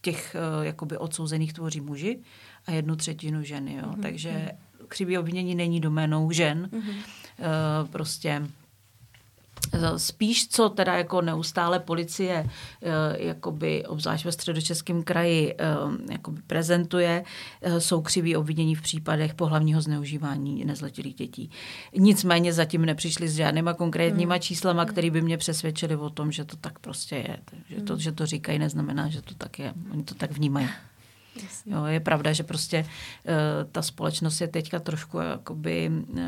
těch jakoby odsouzených tvoří muži a jednu třetinu ženy. Jo? Hmm. Takže křivý obvinění není doménou žen. Hmm. Prostě Spíš, co teda jako neustále policie, eh, jakoby obzvlášť ve středočeském kraji, eh, jakoby prezentuje, eh, jsou křiví obvinění v případech pohlavního zneužívání nezletilých dětí. Nicméně zatím nepřišli s žádnýma konkrétníma hmm. číslama, které by mě přesvědčili o tom, že to tak prostě je. Že to, hmm. že to říkají, neznamená, že to tak je. Oni to tak vnímají. Jo, je pravda, že prostě uh, ta společnost je teďka trošku jakoby, uh,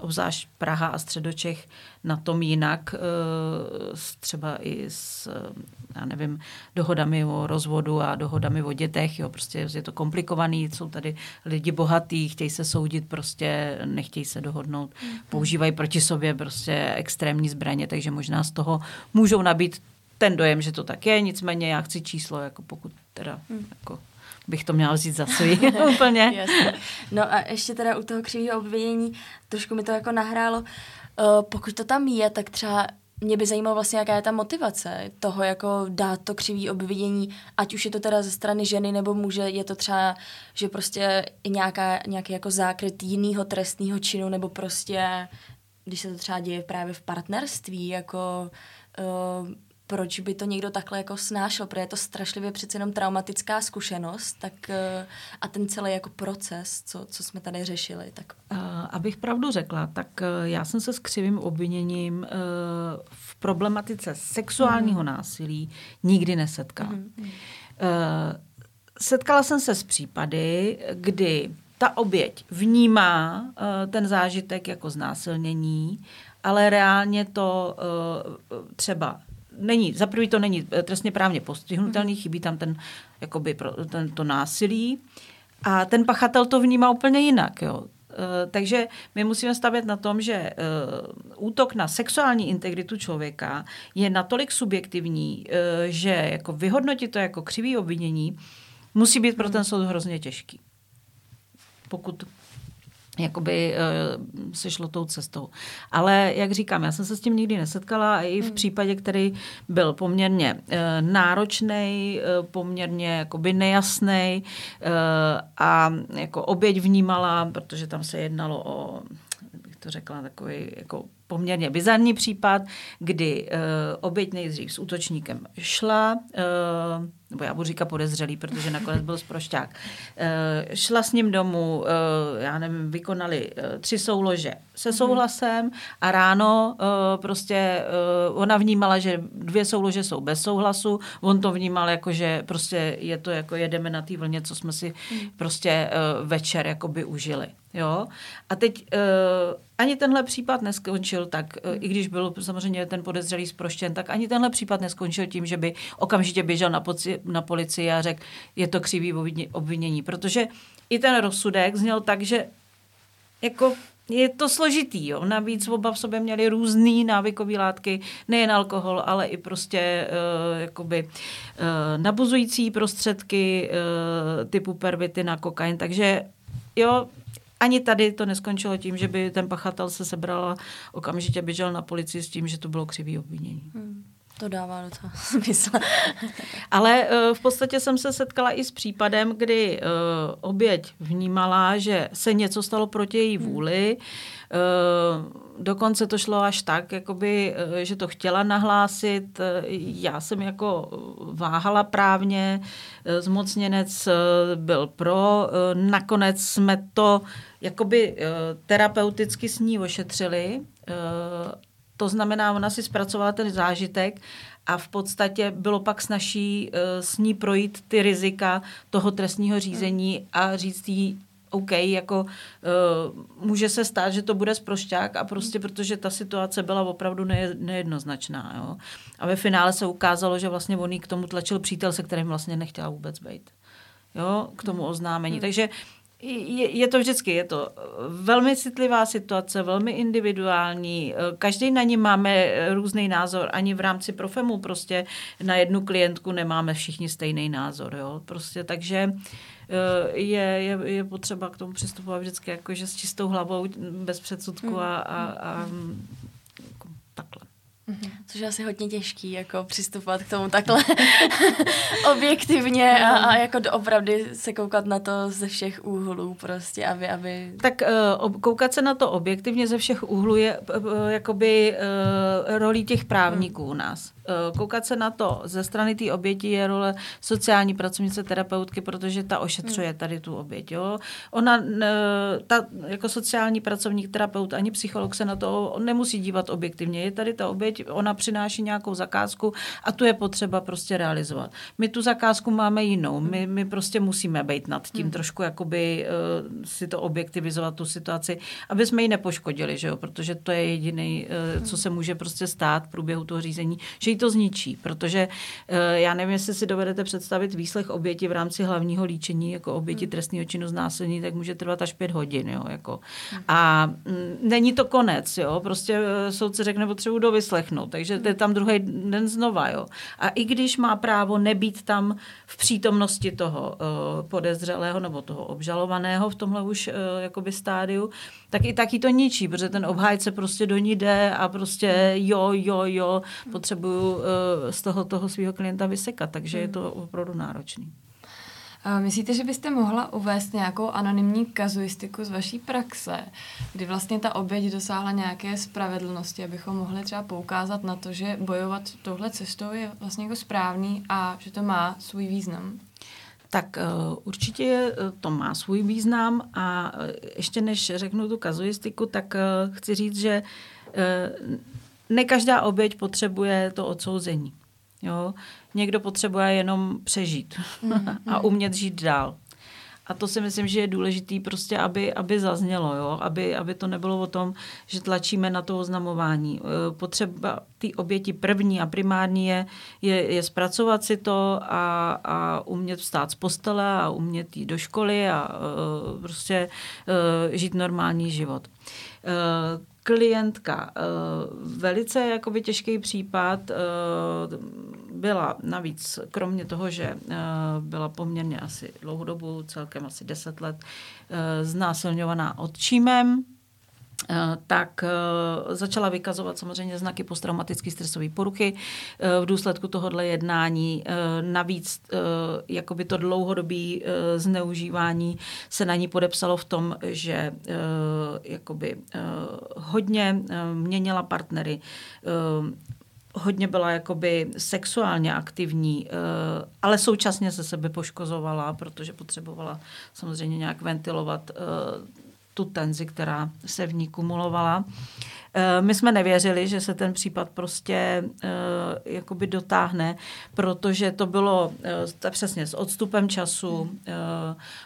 obzvlášť Praha a Středočech na tom jinak, uh, třeba i s, já nevím, dohodami o rozvodu a dohodami o dětech, jo, prostě je to komplikovaný, jsou tady lidi bohatí, chtějí se soudit, prostě nechtějí se dohodnout, mm-hmm. používají proti sobě prostě extrémní zbraně, takže možná z toho můžou nabít ten dojem, že to tak je, nicméně já chci číslo, jako pokud teda mm. jako bych to měla vzít za svý úplně. Jasně. No a ještě teda u toho křivého obvinění, trošku mi to jako nahrálo, uh, pokud to tam je, tak třeba mě by zajímalo vlastně, jaká je ta motivace toho, jako dát to křivý obvinění, ať už je to teda ze strany ženy nebo muže, je to třeba, že prostě nějaká, nějaký jako zákryt jiného trestného činu, nebo prostě, když se to třeba děje právě v partnerství, jako uh, proč by to někdo takhle jako snášel, protože je to strašlivě přece jenom traumatická zkušenost tak, uh, a ten celý jako proces, co, co jsme tady řešili. Tak... Abych pravdu řekla, tak uh, já jsem se s křivým obviněním uh, v problematice sexuálního mm. násilí nikdy nesetkala. Mm. Setkala jsem se s případy, kdy ta oběť vnímá ten zážitek jako znásilnění, ale reálně to třeba není, za prvý to není eh, trestně právně postihnutelný, chybí tam ten, jakoby, ten, to násilí a ten pachatel to vnímá úplně jinak. Jo. Eh, takže my musíme stavět na tom, že uh, útok na sexuální integritu člověka je natolik subjektivní, že jako vyhodnotit to jako křivý obvinění musí být pro ten soud hrozně těžký. Pokud jakoby uh, se šlo tou cestou. Ale jak říkám, já jsem se s tím nikdy nesetkala a i v hmm. případě, který byl poměrně uh, náročný, uh, poměrně jakoby nejasný uh, a jako oběť vnímala, protože tam se jednalo o, bych to řekla, takový jako poměrně bizarní případ, kdy uh, oběť nejdřív s útočníkem šla, uh, nebo já budu říkat podezřelý, protože nakonec byl zprošťák, uh, šla s ním domů, uh, já nevím, vykonali uh, tři soulože se mhm. souhlasem a ráno uh, prostě uh, ona vnímala, že dvě soulože jsou bez souhlasu, on to vnímal jako, že prostě je to jako jedeme na té vlně, co jsme si mm. prostě uh, večer jakoby užili. Jo? A teď uh, ani tenhle případ neskončil tak, uh, i když byl samozřejmě ten podezřelý zproštěn, tak ani tenhle případ neskončil tím, že by okamžitě běžel na, poci, na policii a řekl, je to křivý obvinění. Protože i ten rozsudek zněl tak, že jako je to složitý. Jo. Navíc oba v sobě měli různé návykové látky, nejen alkohol, ale i prostě uh, jakoby, uh, nabuzující prostředky uh, typu pervitin a kokain. Takže jo, ani tady to neskončilo tím, že by ten pachatel se sebral a okamžitě běžel na policii s tím, že to bylo křivý obvinění. Hmm. To dává docela smysl. Ale uh, v podstatě jsem se setkala i s případem, kdy uh, oběť vnímala, že se něco stalo proti její hmm. vůli. Uh, dokonce to šlo až tak, jakoby, že to chtěla nahlásit. Já jsem jako váhala právně, zmocněnec byl pro. Nakonec jsme to jakoby terapeuticky s ní ošetřili to znamená, ona si zpracovala ten zážitek a v podstatě bylo pak snaží uh, s ní projít ty rizika toho trestního řízení a říct jí, OK, jako uh, může se stát, že to bude zprošťák a prostě protože ta situace byla opravdu ne, nejednoznačná. Jo? A ve finále se ukázalo, že vlastně on k tomu tlačil přítel, se kterým vlastně nechtěla vůbec být. Jo, k tomu oznámení. Hmm. Takže je, je to vždycky, je to velmi citlivá situace, velmi individuální. Každý na ní máme různý názor. Ani v rámci Profemu prostě na jednu klientku nemáme všichni stejný názor. Jo? Prostě takže eh, je, je, je potřeba k tomu přistupovat vždycky jakože s čistou hlavou, bez předsudku a, a, a jako takhle. Což je asi hodně těžký, jako přistupovat k tomu takhle objektivně a, a jako opravdu se koukat na to ze všech úhlů prostě, aby... aby... Tak uh, koukat se na to objektivně ze všech úhlů je uh, jakoby uh, rolí těch právníků u nás. Uh, koukat se na to ze strany té oběti je role sociální pracovnice terapeutky, protože ta ošetřuje hmm. tady tu oběť. Jo? Ona, uh, ta, jako sociální pracovník, terapeut, ani psycholog se na to nemusí dívat objektivně. Je tady ta oběť, ona přináší nějakou zakázku a tu je potřeba prostě realizovat. My tu zakázku máme jinou. My, my prostě musíme být nad tím hmm. trošku jakoby uh, si to objektivizovat tu situaci, aby jsme ji nepoškodili, že jo? protože to je jediný, uh, co se může prostě stát v průběhu toho řízení, že ji to zničí, protože uh, já nevím, jestli si dovedete představit výslech oběti v rámci hlavního líčení jako oběti hmm. trestného činu znásilnění, tak může trvat až pět hodin. Jo? Jako. Hmm. A m, mm, není to konec. Jo? Prostě soudce řekne, potřebuji dovyslechnout, takže to je tam druhý den znova. Jo? A i když má právo nebýt tam v přítomnosti toho uh, podezřelého nebo toho obžalovaného v tomhle už uh, jakoby stádiu, tak i taky to ničí, protože ten obhájce prostě do ní jde a prostě jo, jo, jo, potřebuju uh, z toho toho svého klienta vysekat, takže je to opravdu náročný. Myslíte, že byste mohla uvést nějakou anonymní kazuistiku z vaší praxe, kdy vlastně ta oběť dosáhla nějaké spravedlnosti, abychom mohli třeba poukázat na to, že bojovat touhle cestou je vlastně jako správný a že to má svůj význam? Tak uh, určitě to má svůj význam a ještě než řeknu tu kazuistiku, tak chci říct, že ne každá oběť potřebuje to odsouzení. Jo? Někdo potřebuje jenom přežít mm, a umět žít dál. A to si myslím, že je důležité prostě, aby, aby zaznělo, jo? Aby, aby to nebylo o tom, že tlačíme na to oznamování. E, potřeba ty oběti první a primární je, je, je zpracovat si to a, a umět vstát z postele a umět jít do školy a uh, prostě uh, žít normální život. Uh, klientka. Eh, velice jakoby těžký případ eh, byla navíc, kromě toho, že eh, byla poměrně asi dlouhou dobu, celkem asi 10 let, znásilňovaná odčímem, tak eh, začala vykazovat samozřejmě znaky posttraumatické stresové poruchy eh, v důsledku tohohle jednání. Navíc jakoby to dlouhodobé zneužívání se na ní podepsalo v tom, že jakoby hodně měnila partnery, hodně byla jakoby sexuálně aktivní, ale současně se sebe poškozovala, protože potřebovala samozřejmě nějak ventilovat tu tenzi, která se v ní kumulovala. Eh, my jsme nevěřili, že se ten případ prostě eh, jakoby dotáhne, protože to bylo to přesně s odstupem času. Eh,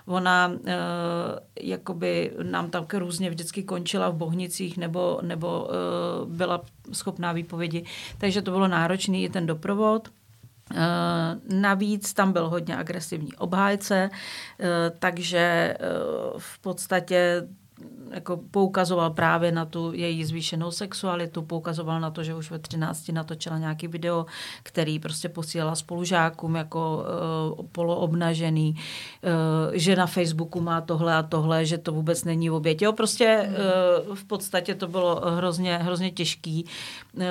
ona jakoby nám tam různě vždycky končila v Bohnicích nebo, nebo byla schopná výpovědi. Takže to bylo náročný i ten doprovod. Navíc tam byl hodně agresivní obhájce, takže v podstatě jako poukazoval právě na tu její zvýšenou sexualitu, poukazoval na to, že už ve 13 natočila nějaký video, který prostě posílala spolužákům jako uh, poloobnažený, uh, že na Facebooku má tohle a tohle, že to vůbec není v obětě. Jo, prostě uh, v podstatě to bylo hrozně, hrozně těžký. Uh,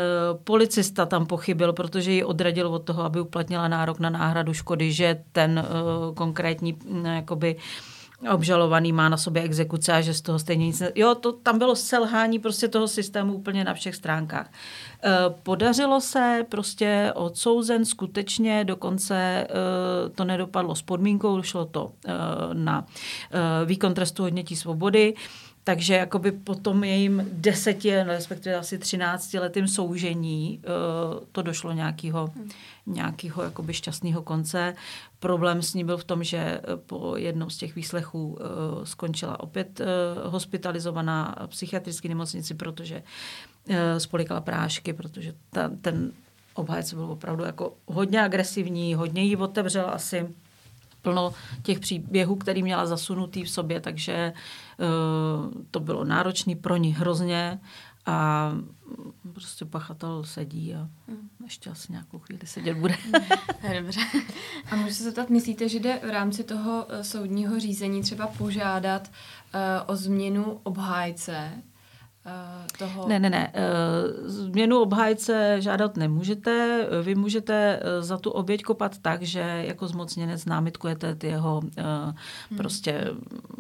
policista tam pochybil, protože ji odradil od toho, aby uplatnila nárok na náhradu škody, že ten uh, konkrétní uh, jakoby uh, obžalovaný má na sobě exekuce a že z toho stejně nic ne... Jo, to, tam bylo selhání prostě toho systému úplně na všech stránkách. E, podařilo se prostě odsouzen skutečně, dokonce e, to nedopadlo s podmínkou, šlo to e, na výkon trestu odnětí svobody. Takže jakoby po tom jejím deseti, respektive asi třinácti letým soužení uh, to došlo nějakého, nějakého jakoby šťastného konce. Problém s ní byl v tom, že eh, po jednom z těch výslechů uh, skončila opět hospitalizovaná psychiatrické nemocnici, protože spolikala prášky, protože ta, ten obhájce byl opravdu jako hodně agresivní, hodně jí otevřel asi plno těch příběhů, který měla zasunutý v sobě, takže uh, to bylo náročné pro ní hrozně a prostě pachatel sedí a ještě asi nějakou chvíli sedět bude. Dobře. A můžu se zeptat, myslíte, že jde v rámci toho eh, soudního řízení třeba požádat uh, o změnu obhájce, toho... Ne, ne, ne. Eh, změnu obhájce žádat nemůžete. Vy můžete eh, za tu oběť kopat tak, že jako zmocněnec námitkujete ty jeho hmm. prostě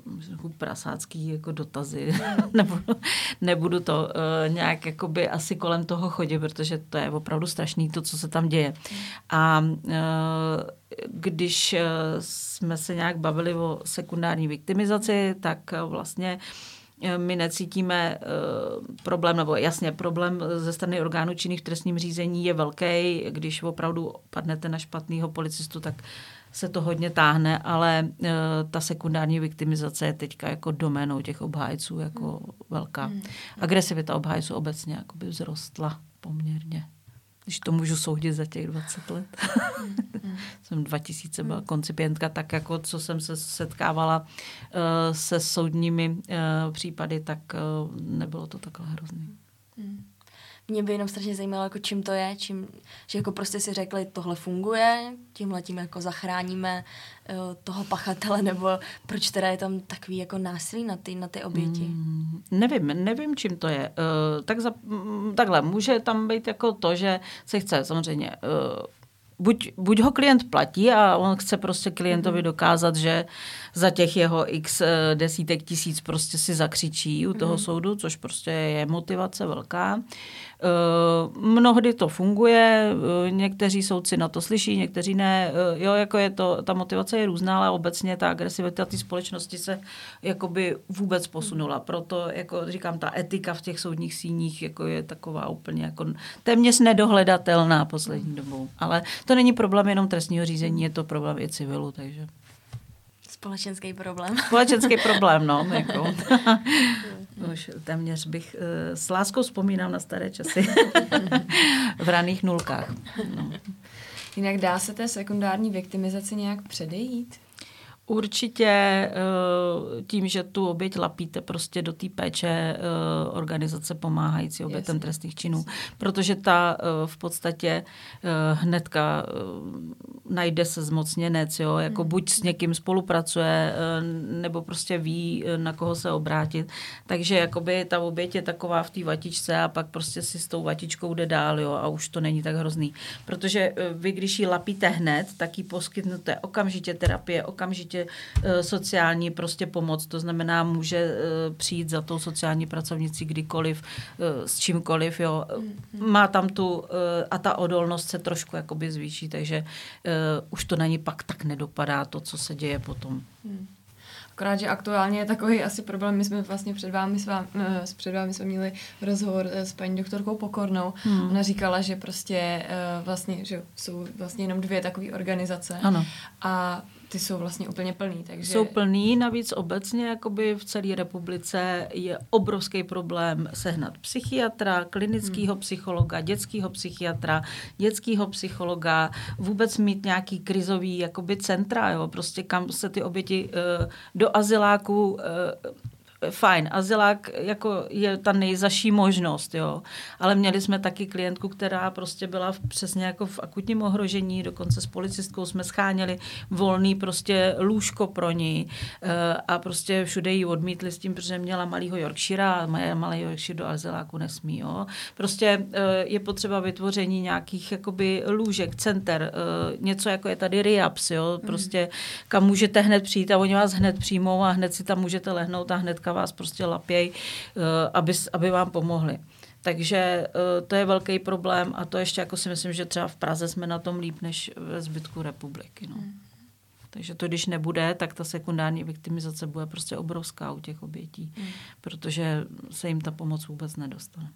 mm, prasácký jako dotazy. nebudu, nebudu to nějak jakoby asi kolem toho chodit, protože to je opravdu strašný to, co se tam děje. A když jsme se nějak bavili o sekundární viktimizaci, tak vlastně my necítíme problém, nebo jasně problém ze strany orgánů činných v trestním řízení je velký, když opravdu padnete na špatného policistu, tak se to hodně táhne, ale uh, ta sekundární viktimizace je teďka jako doménou těch obhájců jako hmm. velká. Hmm. Agresivita obhájců obecně jako by vzrostla poměrně. Když to můžu soudit za těch 20 let. Hmm. jsem 2000 byla hmm. koncipientka, tak jako co jsem se setkávala uh, se soudními uh, případy, tak uh, nebylo to takhle hrozný. Hmm mě by jenom strašně zajímalo, jako čím to je, čím, že jako prostě si řekli, tohle funguje, tímhle tím jako zachráníme toho pachatele, nebo proč teda je tam takový jako násilí na ty, na ty oběti? Mm, nevím, nevím, čím to je. Uh, tak za, mm, takhle, může tam být jako to, že se chce samozřejmě uh, buď, buď ho klient platí a on chce prostě klientovi mhm. dokázat, že za těch jeho x desítek tisíc prostě si zakřičí u toho mm. soudu, což prostě je motivace velká. Eh, mnohdy to funguje, eh, někteří soudci na to slyší, někteří ne. Eh, jo, jako je to, ta motivace je různá, ale obecně ta agresivita té společnosti se jakoby vůbec posunula. Proto, jako říkám, ta etika v těch soudních síních jako je taková úplně jako téměř nedohledatelná poslední dobou. Ale to není problém jenom trestního řízení, je to problém i civilu, takže... Společenský problém. Společenský problém, no. Jako. Už téměř bych uh, s láskou vzpomínám na staré časy v raných nulkách. No. Jinak dá se té sekundární viktimizaci nějak předejít? Určitě eh, tím, že tu oběť lapíte prostě do té péče eh, organizace pomáhající obětem trestných činů, protože ta eh, v podstatě hnedka najde se zmocněnec, jo, jako hmm. buď s někým spolupracuje, nebo prostě ví, na koho se obrátit. Takže jakoby ta oběť je taková v té vatičce a pak prostě si s tou vatičkou jde dál, jo, a už to není tak hrozný. Protože vy, když ji lapíte hned, tak ji poskytnete okamžitě terapie, okamžitě prostě sociální prostě pomoc. To znamená, může eh, přijít za tou sociální pracovnicí kdykoliv, eh, s čímkoliv, jo. Mm-hmm. Má tam tu, a ta odolnost se trošku jakoby zvýší, takže už to na ní pak tak nedopadá to, co se děje potom. Mm. Akorát, že aktuálně je takový asi problém, my jsme vlastně před vámi, s vám, před vámi jsme měli rozhovor s paní doktorkou Pokornou. Hmm. Ona říkala, že prostě vlastně, že jsou vlastně jenom dvě takové organizace. Ano. A ty jsou vlastně úplně plný. Takže... Jsou plný, navíc obecně jakoby v celé republice je obrovský problém sehnat psychiatra, klinického hmm. psychologa, dětského psychiatra, dětského psychologa, vůbec mít nějaký krizový jakoby centra, jo, prostě kam se ty oběti uh, do azyláku uh, fajn, azylák jako je ta nejzaší možnost, jo. Ale měli jsme taky klientku, která prostě byla v, přesně jako v akutním ohrožení, dokonce s policistkou jsme scháněli volný prostě lůžko pro ní e, a prostě všude ji odmítli s tím, protože měla malýho Yorkshire a malý Yorkshire do azyláku nesmí, jo. Prostě e, je potřeba vytvoření nějakých jakoby lůžek, center, e, něco jako je tady RIAPS, jo, mhm. prostě kam můžete hned přijít a oni vás hned přijmou a hned si tam můžete lehnout a hnedka vás prostě lapěj, eh, aby, aby vám pomohli. Takže eh, to je velký problém a to ještě jako si myslím, že třeba v Praze jsme na tom líp než ve zbytku republiky. No. Hmm. Takže to, když nebude, tak ta sekundární viktimizace bude prostě obrovská u těch obětí, hmm. protože se jim ta pomoc vůbec nedostane.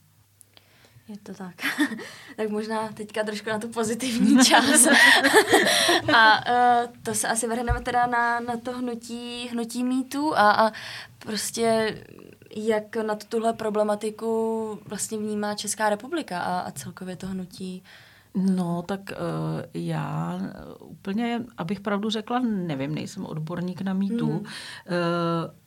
Je to tak. tak možná teďka trošku na tu pozitivní část. a uh, to se asi vrhneme teda na, na to hnutí, hnutí mýtu a, a prostě jak na tuhle problematiku vlastně vnímá Česká republika a, a celkově to hnutí No, tak uh, já úplně, abych pravdu řekla, nevím, nejsem odborník na mýtu. Mm. Uh,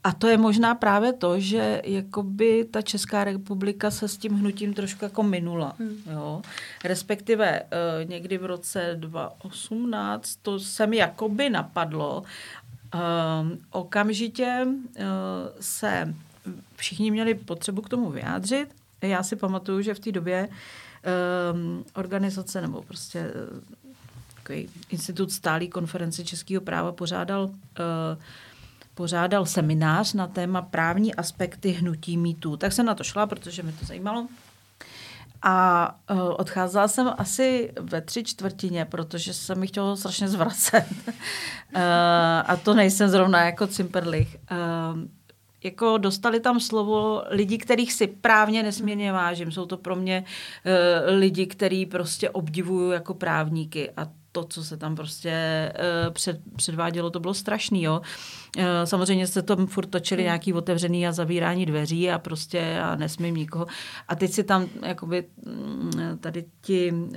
a to je možná právě to, že jakoby ta Česká republika se s tím hnutím trošku jako minula. Mm. Jo? Respektive uh, někdy v roce 2018 to se mi jakoby napadlo. Uh, okamžitě uh, se všichni měli potřebu k tomu vyjádřit. Já si pamatuju, že v té době uh, um, organizace nebo prostě uh, takový institut stálý konference českého práva pořádal uh, pořádal seminář na téma právní aspekty hnutí mýtů. Tak jsem na to šla, protože mi to zajímalo. A uh, odcházela jsem asi ve tři čtvrtině, protože jsem mi chtěla strašně zvracet. uh, a to nejsem zrovna jako Cimperlich. Uh, jako dostali tam slovo lidi, kterých si právně nesmírně vážím. Jsou to pro mě uh, lidi, který prostě obdivuju jako právníky a to, co se tam prostě uh, před, předvádělo, to bylo strašný, jo. Uh, samozřejmě se tam furt točili hmm. nějaký otevřený a zavírání dveří a prostě já nesmím nikoho. A teď si tam jakoby mm, tady ti, uh,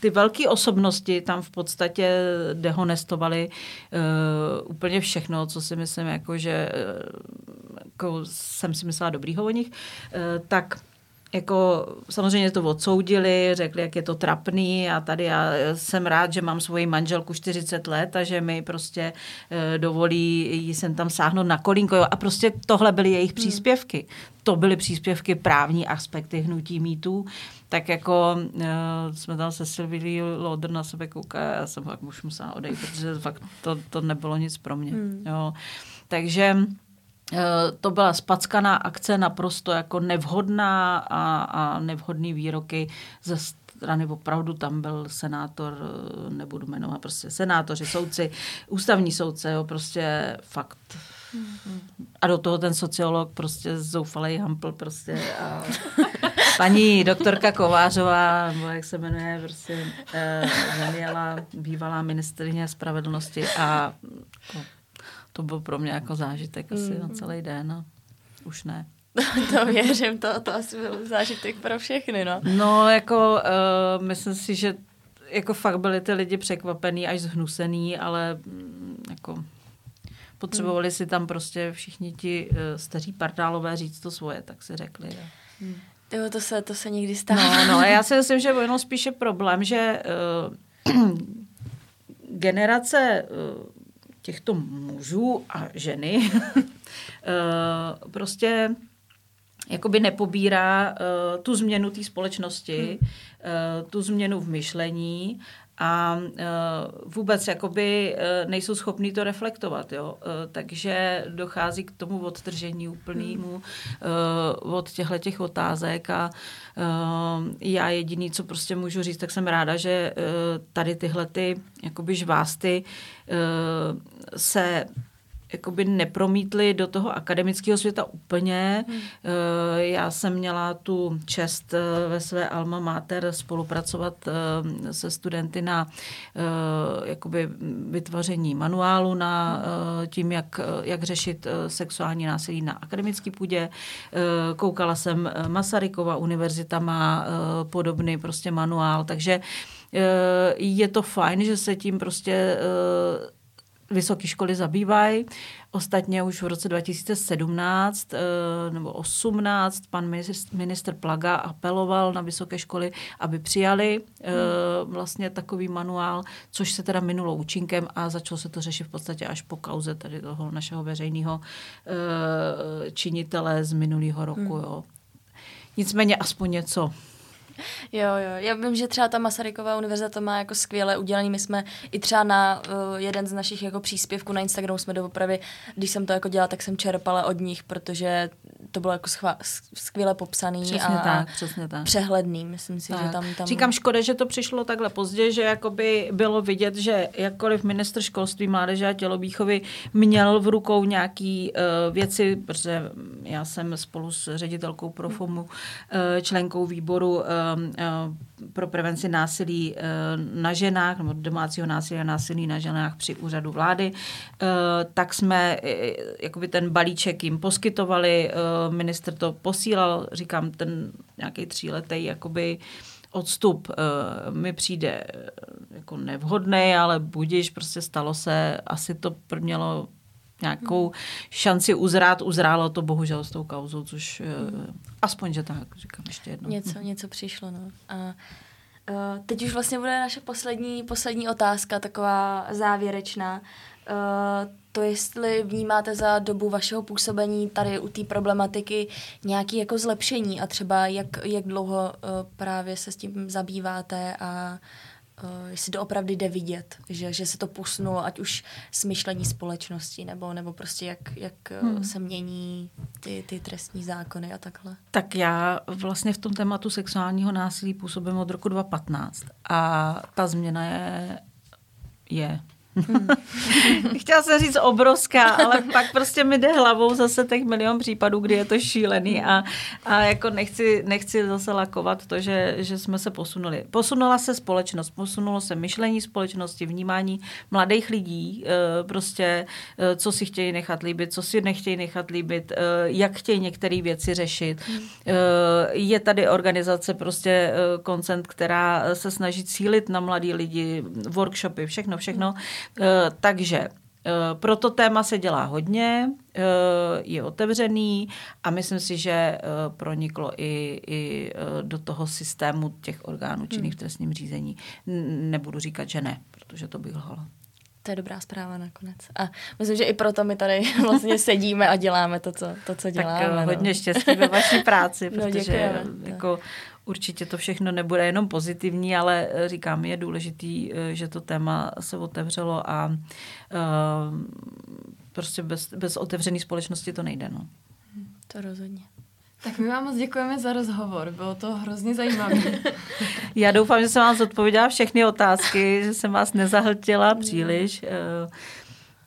ty velké osobnosti tam v podstatě dehonestovali uh, úplně všechno, co si myslím, jako že uh, jako jsem si myslela dobrýho o nich, uh, tak jako samozřejmě to odsoudili, řekli, jak je to trapný a tady já jsem rád, že mám svoji manželku 40 let a že mi prostě e, dovolí jí sem tam sáhnout na kolínko. Jo. A prostě tohle byly jejich hmm. příspěvky. To byly příspěvky právní aspekty hnutí mítů. Tak jako e, jsme tam se Silví Loder na sebe koukali a já jsem fakt už musela odejít, protože fakt to, to nebylo nic pro mě. Hmm. Jo. Takže Eh, to byla spackaná akce, naprosto jako nevhodná a, a nevhodný výroky ze strany, opravdu tam byl senátor, eh, nebudu jmenovat, prostě senátoři, soudci, ústavní soudce, jo, prostě fakt. A do toho ten sociolog prostě zoufalej hampl prostě a paní doktorka Kovářová, nebo jak se jmenuje, prostě eh, Daniela, bývalá ministrině spravedlnosti a jako, to byl pro mě jako zážitek asi mm. na celý den a už ne. to věřím, to, to asi byl zážitek pro všechny, no. No, jako uh, myslím si, že jako fakt byli ty lidi překvapený až zhnusený, ale mm, jako potřebovali mm. si tam prostě všichni ti uh, staří pardálové říct to svoje, tak si řekli. A... Mm. Jo, to se, to se někdy stane. No, no, já si myslím, že jenom spíše problém, že uh, generace uh, těchto mužů a ženy eh, prostě jakoby nepobírá uh, tu změnu té společnosti, hmm. uh, tu změnu v myšlení a uh, vůbec jakoby uh, nejsou schopní to reflektovat. Jo? Uh, takže dochází k tomu odtržení úplnému uh, od těchto těch otázek a uh, já jediný, co prostě můžu říct, tak jsem ráda, že uh, tady tyhle ty jakoby žvásty uh, se jakoby nepromítli do toho akademického světa úplně. Hmm. Eh, já jsem měla tu čest eh, ve své alma mater spolupracovat eh, se studenty na jakoby vytvoření manuálu na tím, jak, jak řešit sexuální násilí na akademické půdě. Koukala jsem Masarykova univerzita má podobný prostě manuál, takže je to fajn, že se tím prostě vysoké školy zabývají. Ostatně už v roce 2017 eh, nebo 18 pan minister Plaga apeloval na vysoké školy, aby přijali eh, vlastně takový manuál, což se teda minulo účinkem a začalo se to řešit v podstatě až po kauze tady toho našeho veřejného eh, činitele z minulého roku. Hmm. Jo. Nicméně aspoň něco. Jo, jo. Já vím, že třeba ta Masaryková univerzita to má jako skvěle udělaný. My jsme i třeba na uh, jeden z našich jako příspěvků na Instagramu jsme doopravdy, když jsem to jako dělala, tak jsem čerpala od nich, protože to bylo jako schva- skvěle popsaný přesně a tak, přesně tak. přehledný. Myslím si, tak. že tam, tam... Říkám škoda, že to přišlo takhle pozdě, že jakoby bylo vidět, že jakkoliv ministr školství, mládeže a tělovýchovy měl v rukou nějaký uh, věci, protože já jsem spolu s ředitelkou Profomu, uh, členkou výboru uh, pro prevenci násilí na ženách, nebo domácího násilí a násilí na ženách při úřadu vlády, tak jsme jakoby ten balíček jim poskytovali, minister to posílal, říkám, ten nějaký tříletý jakoby odstup uh, mi přijde jako nevhodný, ale budíš, prostě stalo se, asi to mělo nějakou šanci uzrát, uzrálo to bohužel s tou kauzou, což uh, aspoň, že tak, říkám ještě jednou. Něco, něco přišlo, no. A uh, teď už vlastně bude naše poslední, poslední otázka, taková závěrečná. Uh, to, jestli vnímáte za dobu vašeho působení tady u té problematiky nějaké jako zlepšení a třeba jak, jak dlouho uh, právě se s tím zabýváte a uh, jestli to opravdu jde vidět, že, že se to posunulo, ať už smyšlení společnosti, nebo, nebo prostě jak, jak hmm. se mění ty, ty trestní zákony a takhle. Tak já vlastně v tom tématu sexuálního násilí působím od roku 2015 a ta změna je, je Hmm. Chtěla jsem říct obrovská, ale pak prostě mi jde hlavou zase těch milion případů, kdy je to šílený a, a jako nechci, nechci zase lakovat to, že, že jsme se posunuli. Posunula se společnost, posunulo se myšlení společnosti, vnímání mladých lidí, eh, prostě eh, co si chtějí nechat líbit, co si nechtějí nechat líbit, eh, jak chtějí některé věci řešit. Hmm. Je tady organizace prostě koncent, která se snaží cílit na mladí lidi, workshopy, všechno, všechno. Eh, takže eh, pro to téma se dělá hodně, eh, je otevřený a myslím si, že proniklo i, i do toho systému těch orgánů činných v hmm. trestním řízení. Nebudu říkat, že ne, protože to bych lhala. To je dobrá zpráva nakonec. A myslím, že i proto my tady vlastně sedíme a děláme to, co, to, co děláme. Tak hodně no. štěstí ve vaší práci, no, protože no, jako určitě to všechno nebude jenom pozitivní, ale eh, říkám, je důležitý, eh, že to téma se otevřelo a uh, prostě bez, bez otevřené společnosti to nejde. No. To rozhodně. Tak my vám moc děkujeme za rozhovor, bylo to hrozně zajímavé. Já doufám, že jsem vám zodpověděla všechny otázky, že jsem vás nezahltila příliš.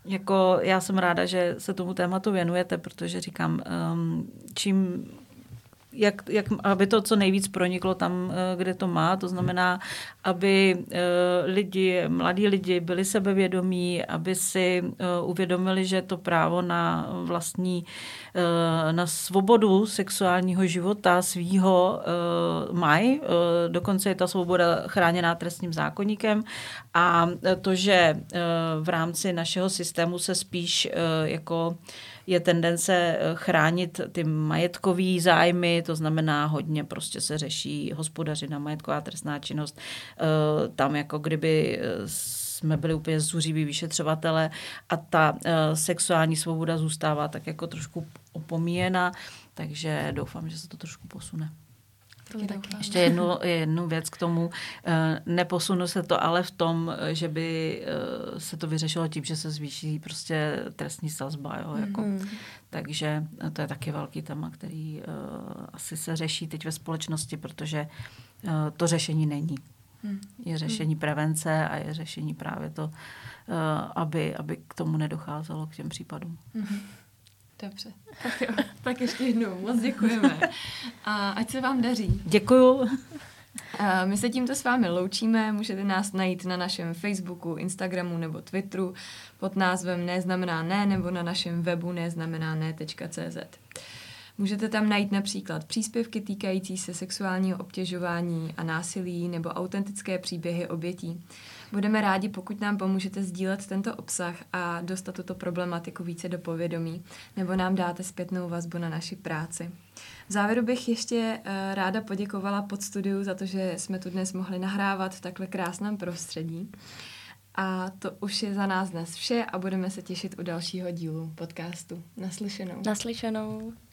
Jako já jsem ráda, že se tomu tématu věnujete, protože říkám, ehm, čím jak, jak, aby to co nejvíc proniklo tam, eh, kde to má. To znamená, aby eh, lidi, mladí lidi byli sebevědomí, aby si eh, uvědomili, že to právo na vlastní, na svobodu sexuálního života svýho mají. Dokonce je ta svoboda chráněná trestním zákonníkem a to, že v rámci našeho systému se spíš jako je tendence eh, chránit ty majetkové zájmy, to znamená hodně prostě se řeší hospodařina, majetková trestná činnost. Eh, tam jako kdyby eh, jsme byli úplně zuřiví vyšetřovatele a ta sexuální svoboda zůstává tak jako trošku opomíjena, takže doufám, že se to trošku posune. Taky. Ještě jednu, jednu věc k tomu. Eh, neposunu se to ale v tom, že by eh, se to vyřešilo tím, že se zvýší prostě trestní sazba. Jo? Jako, mm-hmm. Takže to je taky velký téma, který asi se řeší teď ve společnosti, protože to řešení není. Mm. Je řešení prevence a je řešení právě to, aby, aby k tomu nedocházelo, k těm případům. Mm-hmm. Dobře. Tak jo, tak ještě jednou moc děkujeme. A ať se vám daří. Děkuju. A my se tímto s vámi loučíme, můžete nás najít na našem Facebooku, Instagramu nebo Twitteru pod názvem Neznamená ne nebo na našem webu neznamená ne.cz. Můžete tam najít například příspěvky týkající se sexuálního obtěžování a násilí nebo autentické příběhy obětí. Budeme rádi, pokud nám pomůžete sdílet tento obsah a dostat tuto problematiku více do povědomí, nebo nám dáte zpětnou vazbu na naši práci. V závěru bych ještě uh, ráda poděkovala pod studiu za to, že jsme tu dnes mohli nahrávat v takhle krásném prostředí. A to už je za nás dnes vše a budeme se těšit u dalšího dílu podcastu. Naslyšenou. Naslyšenou.